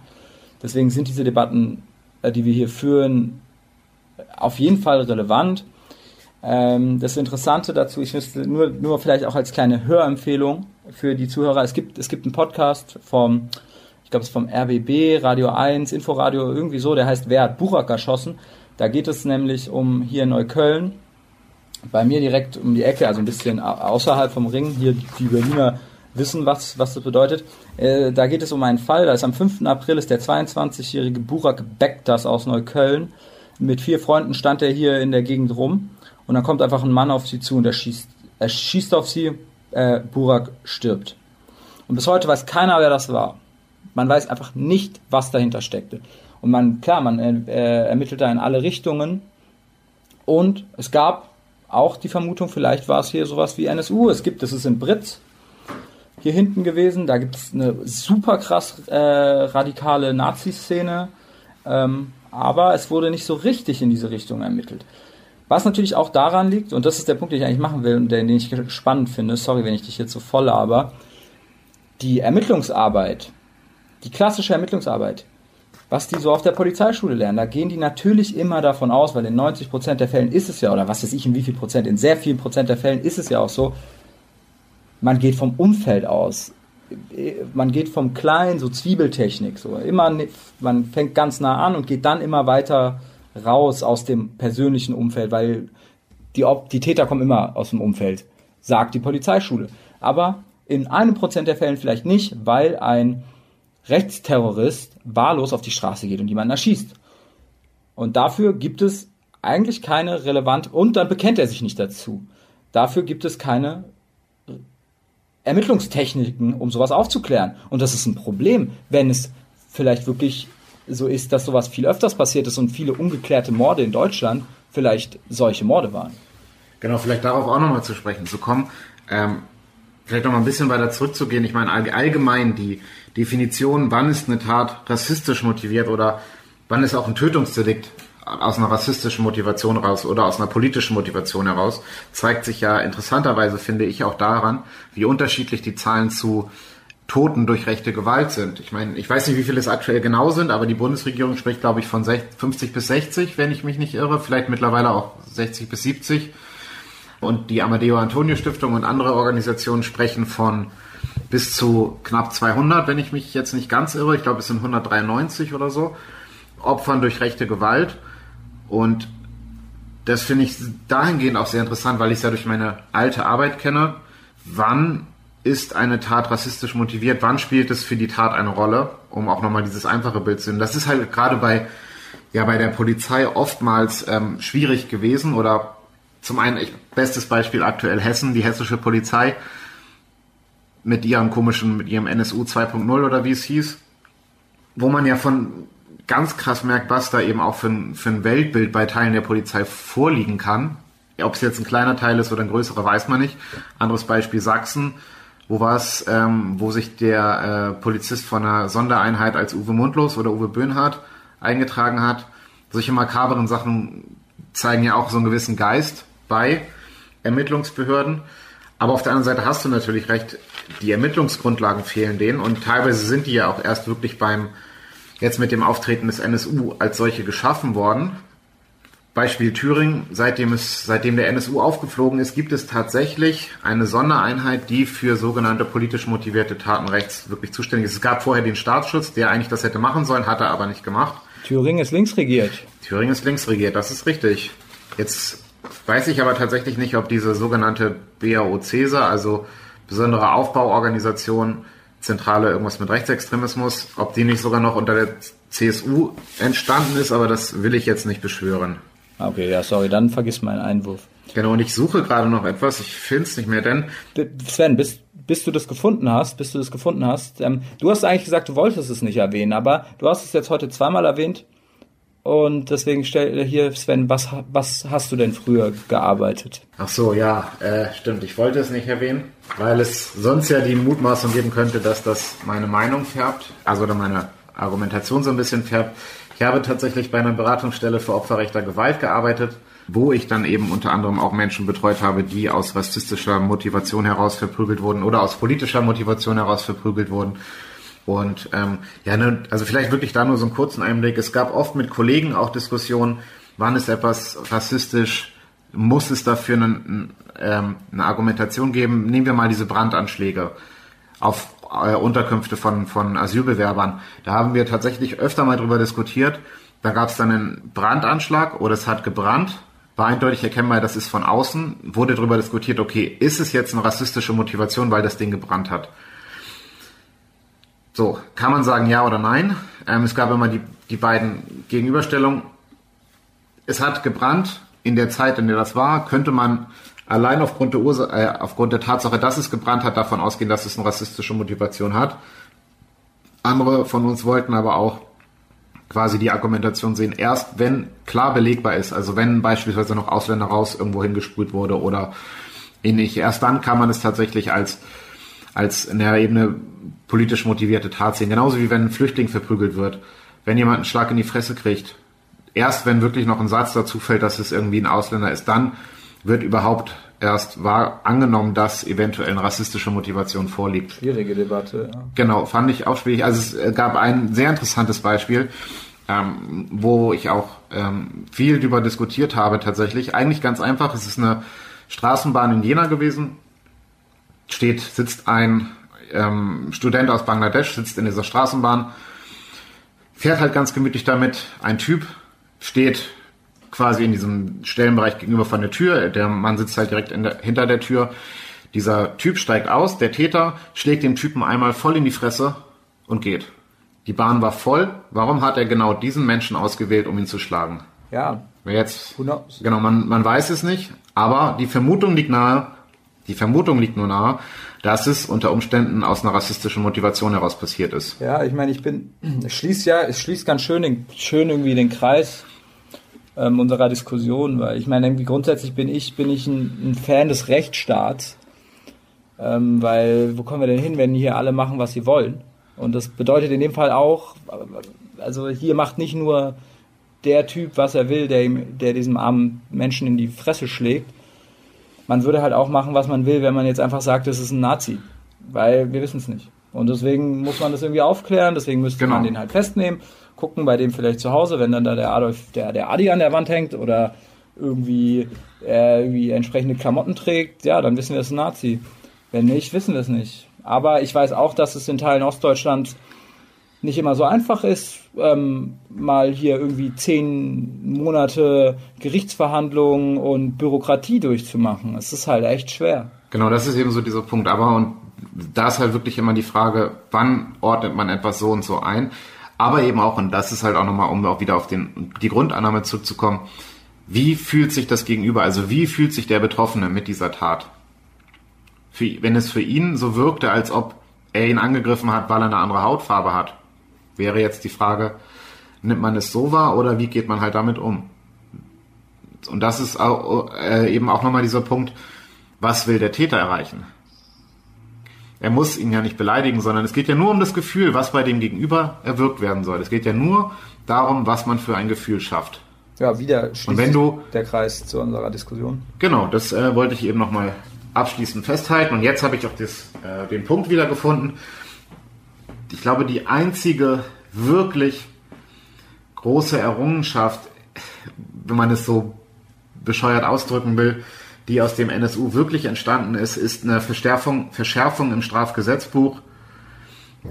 Deswegen sind diese Debatten, äh, die wir hier führen, auf jeden Fall relevant. Ähm, das Interessante dazu, ich müsste nur, nur vielleicht auch als kleine Hörempfehlung für die Zuhörer, es gibt, es gibt einen Podcast vom ich glaube es vom RBB, Radio 1, Inforadio, irgendwie so, der heißt Wer hat Burak erschossen? Da geht es nämlich um hier in Neukölln, bei mir direkt um die Ecke, also ein bisschen außerhalb vom Ring, hier die Berliner wissen, was, was das bedeutet. Äh, da geht es um einen Fall, da ist am 5. April ist der 22-jährige Burak Bektas aus Neukölln. Mit vier Freunden stand er hier in der Gegend rum und dann kommt einfach ein Mann auf sie zu und er schießt, er schießt auf sie, äh, Burak stirbt. Und bis heute weiß keiner, wer das war. Man weiß einfach nicht, was dahinter steckte. Und man, klar, man äh, ermittelt da in alle Richtungen. Und es gab auch die Vermutung, vielleicht war es hier sowas wie NSU. Es gibt, das ist in Britz hier hinten gewesen. Da gibt es eine super krass äh, radikale Nazi-Szene. Ähm, aber es wurde nicht so richtig in diese Richtung ermittelt. Was natürlich auch daran liegt, und das ist der Punkt, den ich eigentlich machen will und den, ich spannend finde, sorry, wenn ich dich jetzt so voll aber, die Ermittlungsarbeit die klassische Ermittlungsarbeit, was die so auf der Polizeischule lernen, da gehen die natürlich immer davon aus, weil in 90 Prozent der Fällen ist es ja, oder was weiß ich, in wie viel Prozent, in sehr vielen Prozent der Fällen ist es ja auch so, man geht vom Umfeld aus. Man geht vom Kleinen, so Zwiebeltechnik, so immer, man fängt ganz nah an und geht dann immer weiter raus aus dem persönlichen Umfeld, weil die, die Täter kommen immer aus dem Umfeld, sagt die Polizeischule. Aber in einem Prozent der Fällen vielleicht nicht, weil ein Rechtsterrorist wahllos auf die Straße geht und jemanden erschießt. Und dafür gibt es eigentlich keine relevante, und dann bekennt er sich nicht dazu. Dafür gibt es keine Ermittlungstechniken, um sowas aufzuklären. Und das ist ein Problem, wenn es vielleicht wirklich so ist, dass sowas viel öfters passiert ist und viele ungeklärte Morde in Deutschland vielleicht solche Morde waren. Genau, vielleicht darauf auch nochmal zu sprechen zu kommen. Ähm, vielleicht noch mal ein bisschen weiter zurückzugehen. Ich meine allgemein die Definition, wann ist eine Tat rassistisch motiviert oder wann ist auch ein Tötungsdelikt aus einer rassistischen Motivation raus oder aus einer politischen Motivation heraus, zeigt sich ja interessanterweise, finde ich, auch daran, wie unterschiedlich die Zahlen zu Toten durch rechte Gewalt sind. Ich meine, ich weiß nicht, wie viele es aktuell genau sind, aber die Bundesregierung spricht, glaube ich, von 50 bis 60, wenn ich mich nicht irre, vielleicht mittlerweile auch 60 bis 70. Und die Amadeo Antonio Stiftung und andere Organisationen sprechen von bis zu knapp 200, wenn ich mich jetzt nicht ganz irre. Ich glaube, es sind 193 oder so. Opfern durch rechte Gewalt. Und das finde ich dahingehend auch sehr interessant, weil ich es ja durch meine alte Arbeit kenne. Wann ist eine Tat rassistisch motiviert? Wann spielt es für die Tat eine Rolle? Um auch nochmal dieses einfache Bild zu sehen. Das ist halt gerade bei, ja, bei der Polizei oftmals ähm, schwierig gewesen oder zum einen, ich, bestes Beispiel aktuell Hessen, die hessische Polizei mit ihrem komischen, mit ihrem NSU 2.0 oder wie es hieß, wo man ja von ganz krass merkt, was da eben auch für ein, für ein Weltbild bei Teilen der Polizei vorliegen kann. Ob es jetzt ein kleiner Teil ist oder ein größerer, weiß man nicht. Anderes Beispiel Sachsen, wo war es, ähm, wo sich der äh, Polizist von einer Sondereinheit als Uwe Mundlos oder Uwe Böhnhardt eingetragen hat. Solche makaberen Sachen zeigen ja auch so einen gewissen Geist bei Ermittlungsbehörden. Aber auf der anderen Seite hast du natürlich recht, die Ermittlungsgrundlagen fehlen denen und teilweise sind die ja auch erst wirklich beim, jetzt mit dem Auftreten des NSU als solche geschaffen worden. Beispiel Thüringen, seitdem es, seitdem der NSU aufgeflogen ist, gibt es tatsächlich eine Sondereinheit, die für sogenannte politisch motivierte Taten rechts wirklich zuständig ist. Es gab vorher den Staatsschutz, der eigentlich das hätte machen sollen, hat er aber nicht gemacht. Thüringen ist links regiert. Thüringen ist links regiert, das ist richtig. Jetzt weiß ich aber tatsächlich nicht, ob diese sogenannte BAO CESA, also besondere Aufbauorganisation, Zentrale irgendwas mit Rechtsextremismus, ob die nicht sogar noch unter der CSU entstanden ist, aber das will ich jetzt nicht beschwören. Okay, ja, sorry, dann vergiss meinen Einwurf. Genau, und ich suche gerade noch etwas, ich finde es nicht mehr, denn. Sven, bis, bis du das gefunden hast, bis du das gefunden hast, ähm, du hast eigentlich gesagt, du wolltest es nicht erwähnen, aber du hast es jetzt heute zweimal erwähnt. Und deswegen stell hier, Sven, was, was hast du denn früher gearbeitet? Ach so, ja, äh, stimmt. Ich wollte es nicht erwähnen, weil es sonst ja die Mutmaßung geben könnte, dass das meine Meinung färbt, also meine Argumentation so ein bisschen färbt. Ich habe tatsächlich bei einer Beratungsstelle für opferrechter Gewalt gearbeitet, wo ich dann eben unter anderem auch Menschen betreut habe, die aus rassistischer Motivation heraus verprügelt wurden oder aus politischer Motivation heraus verprügelt wurden. Und ähm, ja, ne, also vielleicht wirklich da nur so einen kurzen Einblick. Es gab oft mit Kollegen auch Diskussionen, wann ist etwas rassistisch, muss es dafür eine, ähm, eine Argumentation geben. Nehmen wir mal diese Brandanschläge auf äh, Unterkünfte von, von Asylbewerbern. Da haben wir tatsächlich öfter mal drüber diskutiert. Da gab es dann einen Brandanschlag oder es hat gebrannt. War eindeutig erkennbar, das ist von außen. Wurde darüber diskutiert, okay, ist es jetzt eine rassistische Motivation, weil das Ding gebrannt hat? So, kann man sagen ja oder nein? Ähm, es gab immer die, die beiden Gegenüberstellungen. Es hat gebrannt. In der Zeit, in der das war, könnte man allein aufgrund der, Ursa äh, aufgrund der Tatsache, dass es gebrannt hat, davon ausgehen, dass es eine rassistische Motivation hat. Andere von uns wollten aber auch quasi die Argumentation sehen, erst wenn klar belegbar ist, also wenn beispielsweise noch Ausländer raus irgendwo hingesprüht wurde oder ähnlich, erst dann kann man es tatsächlich als, als in der Ebene politisch motivierte Tat sehen. Genauso wie wenn ein Flüchtling verprügelt wird. Wenn jemand einen Schlag in die Fresse kriegt, erst wenn wirklich noch ein Satz dazu fällt, dass es irgendwie ein Ausländer ist, dann wird überhaupt erst war angenommen, dass eventuell eine rassistische Motivation vorliegt. Schwierige Debatte. Ja. Genau, fand ich auch schwierig. Also es gab ein sehr interessantes Beispiel, ähm, wo ich auch ähm, viel darüber diskutiert habe tatsächlich. Eigentlich ganz einfach. Es ist eine Straßenbahn in Jena gewesen. Steht, sitzt ein ähm, Student aus Bangladesch, sitzt in dieser Straßenbahn, fährt halt ganz gemütlich damit. Ein Typ steht quasi in diesem Stellenbereich gegenüber von der Tür. Der Mann sitzt halt direkt der, hinter der Tür. Dieser Typ steigt aus, der Täter schlägt dem Typen einmal voll in die Fresse und geht. Die Bahn war voll. Warum hat er genau diesen Menschen ausgewählt, um ihn zu schlagen? Ja. Jetzt, genau, man, man weiß es nicht, aber die Vermutung liegt nahe, die Vermutung liegt nur nahe, dass es unter Umständen aus einer rassistischen Motivation heraus passiert ist. Ja, ich meine, ich bin, es schließt ja, es schließt ganz schön, den, schön irgendwie den Kreis ähm, unserer Diskussion, weil ich meine, irgendwie grundsätzlich bin ich, bin ich ein, ein Fan des Rechtsstaats, ähm, weil wo kommen wir denn hin, wenn hier alle machen, was sie wollen? Und das bedeutet in dem Fall auch, also hier macht nicht nur der Typ, was er will, der, der diesem armen Menschen in die Fresse schlägt. Man würde halt auch machen, was man will, wenn man jetzt einfach sagt, das ist ein Nazi. Weil wir wissen es nicht. Und deswegen muss man das irgendwie aufklären, deswegen müsste genau. man den halt festnehmen gucken bei dem vielleicht zu Hause, wenn dann da der Adolf, der, der Adi an der Wand hängt oder irgendwie er irgendwie entsprechende Klamotten trägt, ja, dann wissen wir, es ist ein Nazi. Wenn nicht, wissen wir es nicht. Aber ich weiß auch, dass es in Teilen Ostdeutschlands nicht immer so einfach ist, ähm, mal hier irgendwie zehn Monate Gerichtsverhandlungen und Bürokratie durchzumachen. Es ist halt echt schwer. Genau, das ist eben so dieser Punkt. Aber und da ist halt wirklich immer die Frage, wann ordnet man etwas so und so ein? Aber eben auch, und das ist halt auch nochmal, um auch wieder auf den, die Grundannahme zurückzukommen, wie fühlt sich das Gegenüber, also wie fühlt sich der Betroffene mit dieser Tat? Für, wenn es für ihn so wirkte, als ob er ihn angegriffen hat, weil er eine andere Hautfarbe hat, wäre jetzt die Frage, nimmt man es so wahr oder wie geht man halt damit um? Und das ist auch, äh, eben auch nochmal dieser Punkt, was will der Täter erreichen? er muss ihn ja nicht beleidigen, sondern es geht ja nur um das Gefühl, was bei dem Gegenüber erwirkt werden soll. Es geht ja nur darum, was man für ein Gefühl schafft. Ja, wieder schließt Und wenn du- der Kreis zu unserer Diskussion. Genau, das äh, wollte ich eben nochmal abschließend festhalten. Und jetzt habe ich auch das, äh, den Punkt wieder gefunden. Ich glaube, die einzige wirklich große Errungenschaft, wenn man es so bescheuert ausdrücken will, die aus dem NSU wirklich entstanden ist, ist eine Verstärkung, Verschärfung im Strafgesetzbuch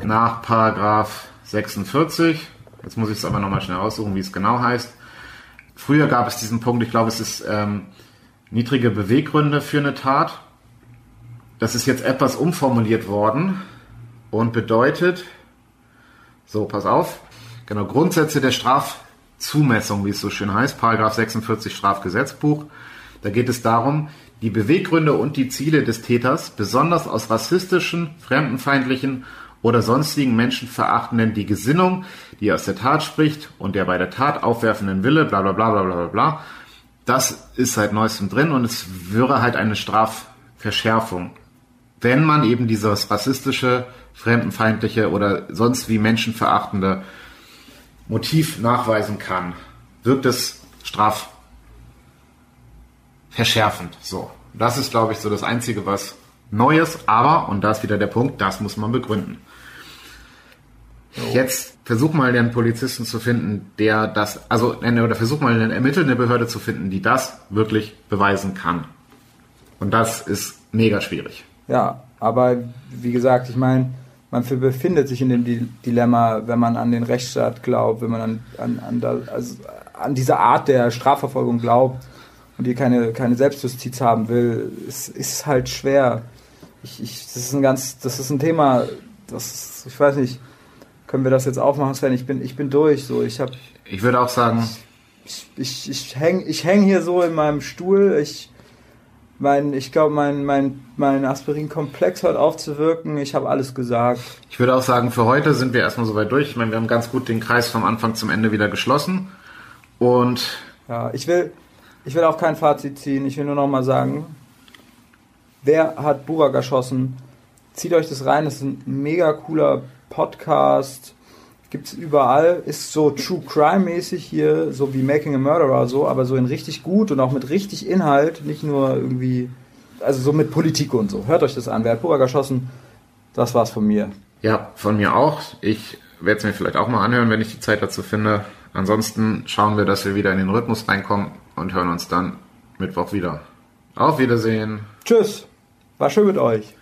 nach Paragraph 46. Jetzt muss ich es aber nochmal schnell raussuchen, wie es genau heißt. Früher gab es diesen Punkt, ich glaube, es ist ähm, niedrige Beweggründe für eine Tat. Das ist jetzt etwas umformuliert worden und bedeutet, so, pass auf, genau, Grundsätze der Strafzumessung, wie es so schön heißt, Paragraph 46 Strafgesetzbuch. Da geht es darum, die Beweggründe und die Ziele des Täters, besonders aus rassistischen, fremdenfeindlichen oder sonstigen menschenverachtenden, die Gesinnung, die aus der Tat spricht und der bei der Tat aufwerfenden Wille, bla bla bla bla bla bla das ist seit neuestem drin und es wäre halt eine Strafverschärfung. Wenn man eben dieses rassistische, fremdenfeindliche oder sonst wie menschenverachtende Motiv nachweisen kann, wirkt es strafverschärfend. So. Das ist, glaube ich, so das Einzige, was Neues, aber, und da ist wieder der Punkt, das muss man begründen. Jetzt versuch mal den Polizisten zu finden, der das, also, äh, oder versuch mal eine ermittelnde Behörde zu finden, die das wirklich beweisen kann. Und das ist mega schwierig. Ja, aber wie gesagt, ich meine, man befindet sich in dem Di- Dilemma, wenn man an den Rechtsstaat glaubt, wenn man an, an, an, da, also an diese Art der Strafverfolgung glaubt und hier keine, keine Selbstjustiz haben will, es ist halt schwer. Ich, ich, das ist ein ganz, das ist ein Thema, das ist, ich weiß nicht, können wir das jetzt aufmachen, Sven? Ich bin, ich bin durch, so, ich habe Ich würde auch sagen, ich, ich, ich häng, ich häng hier so in meinem Stuhl. Ich, mein, ich glaube, mein, mein, mein Aspirin-Komplex hört auf zu wirken. Ich habe alles gesagt. ich würde auch sagen, für heute sind wir erstmal soweit durch. Ich meine, wir haben ganz gut den Kreis vom Anfang zum Ende wieder geschlossen. Und Ja, ich will, ich will auch kein Fazit ziehen. Ich will nur noch mal sagen, wer hat Burak erschossen? Zieht euch das rein. Das ist ein mega cooler Podcast. Gibt's überall. Ist so True Crime mäßig hier, so wie Making a Murderer so, aber so in richtig gut und auch mit richtig Inhalt. Nicht nur irgendwie, also so mit Politik und so. Hört euch das an. Wer hat Burak erschossen? Das war's von mir. ja, von mir auch. Ich werde es mir vielleicht auch mal anhören, wenn ich die Zeit dazu finde. Ansonsten schauen wir, dass wir wieder in den Rhythmus reinkommen und hören uns dann Mittwoch wieder. Auf Wiedersehen. Tschüss. War schön mit euch.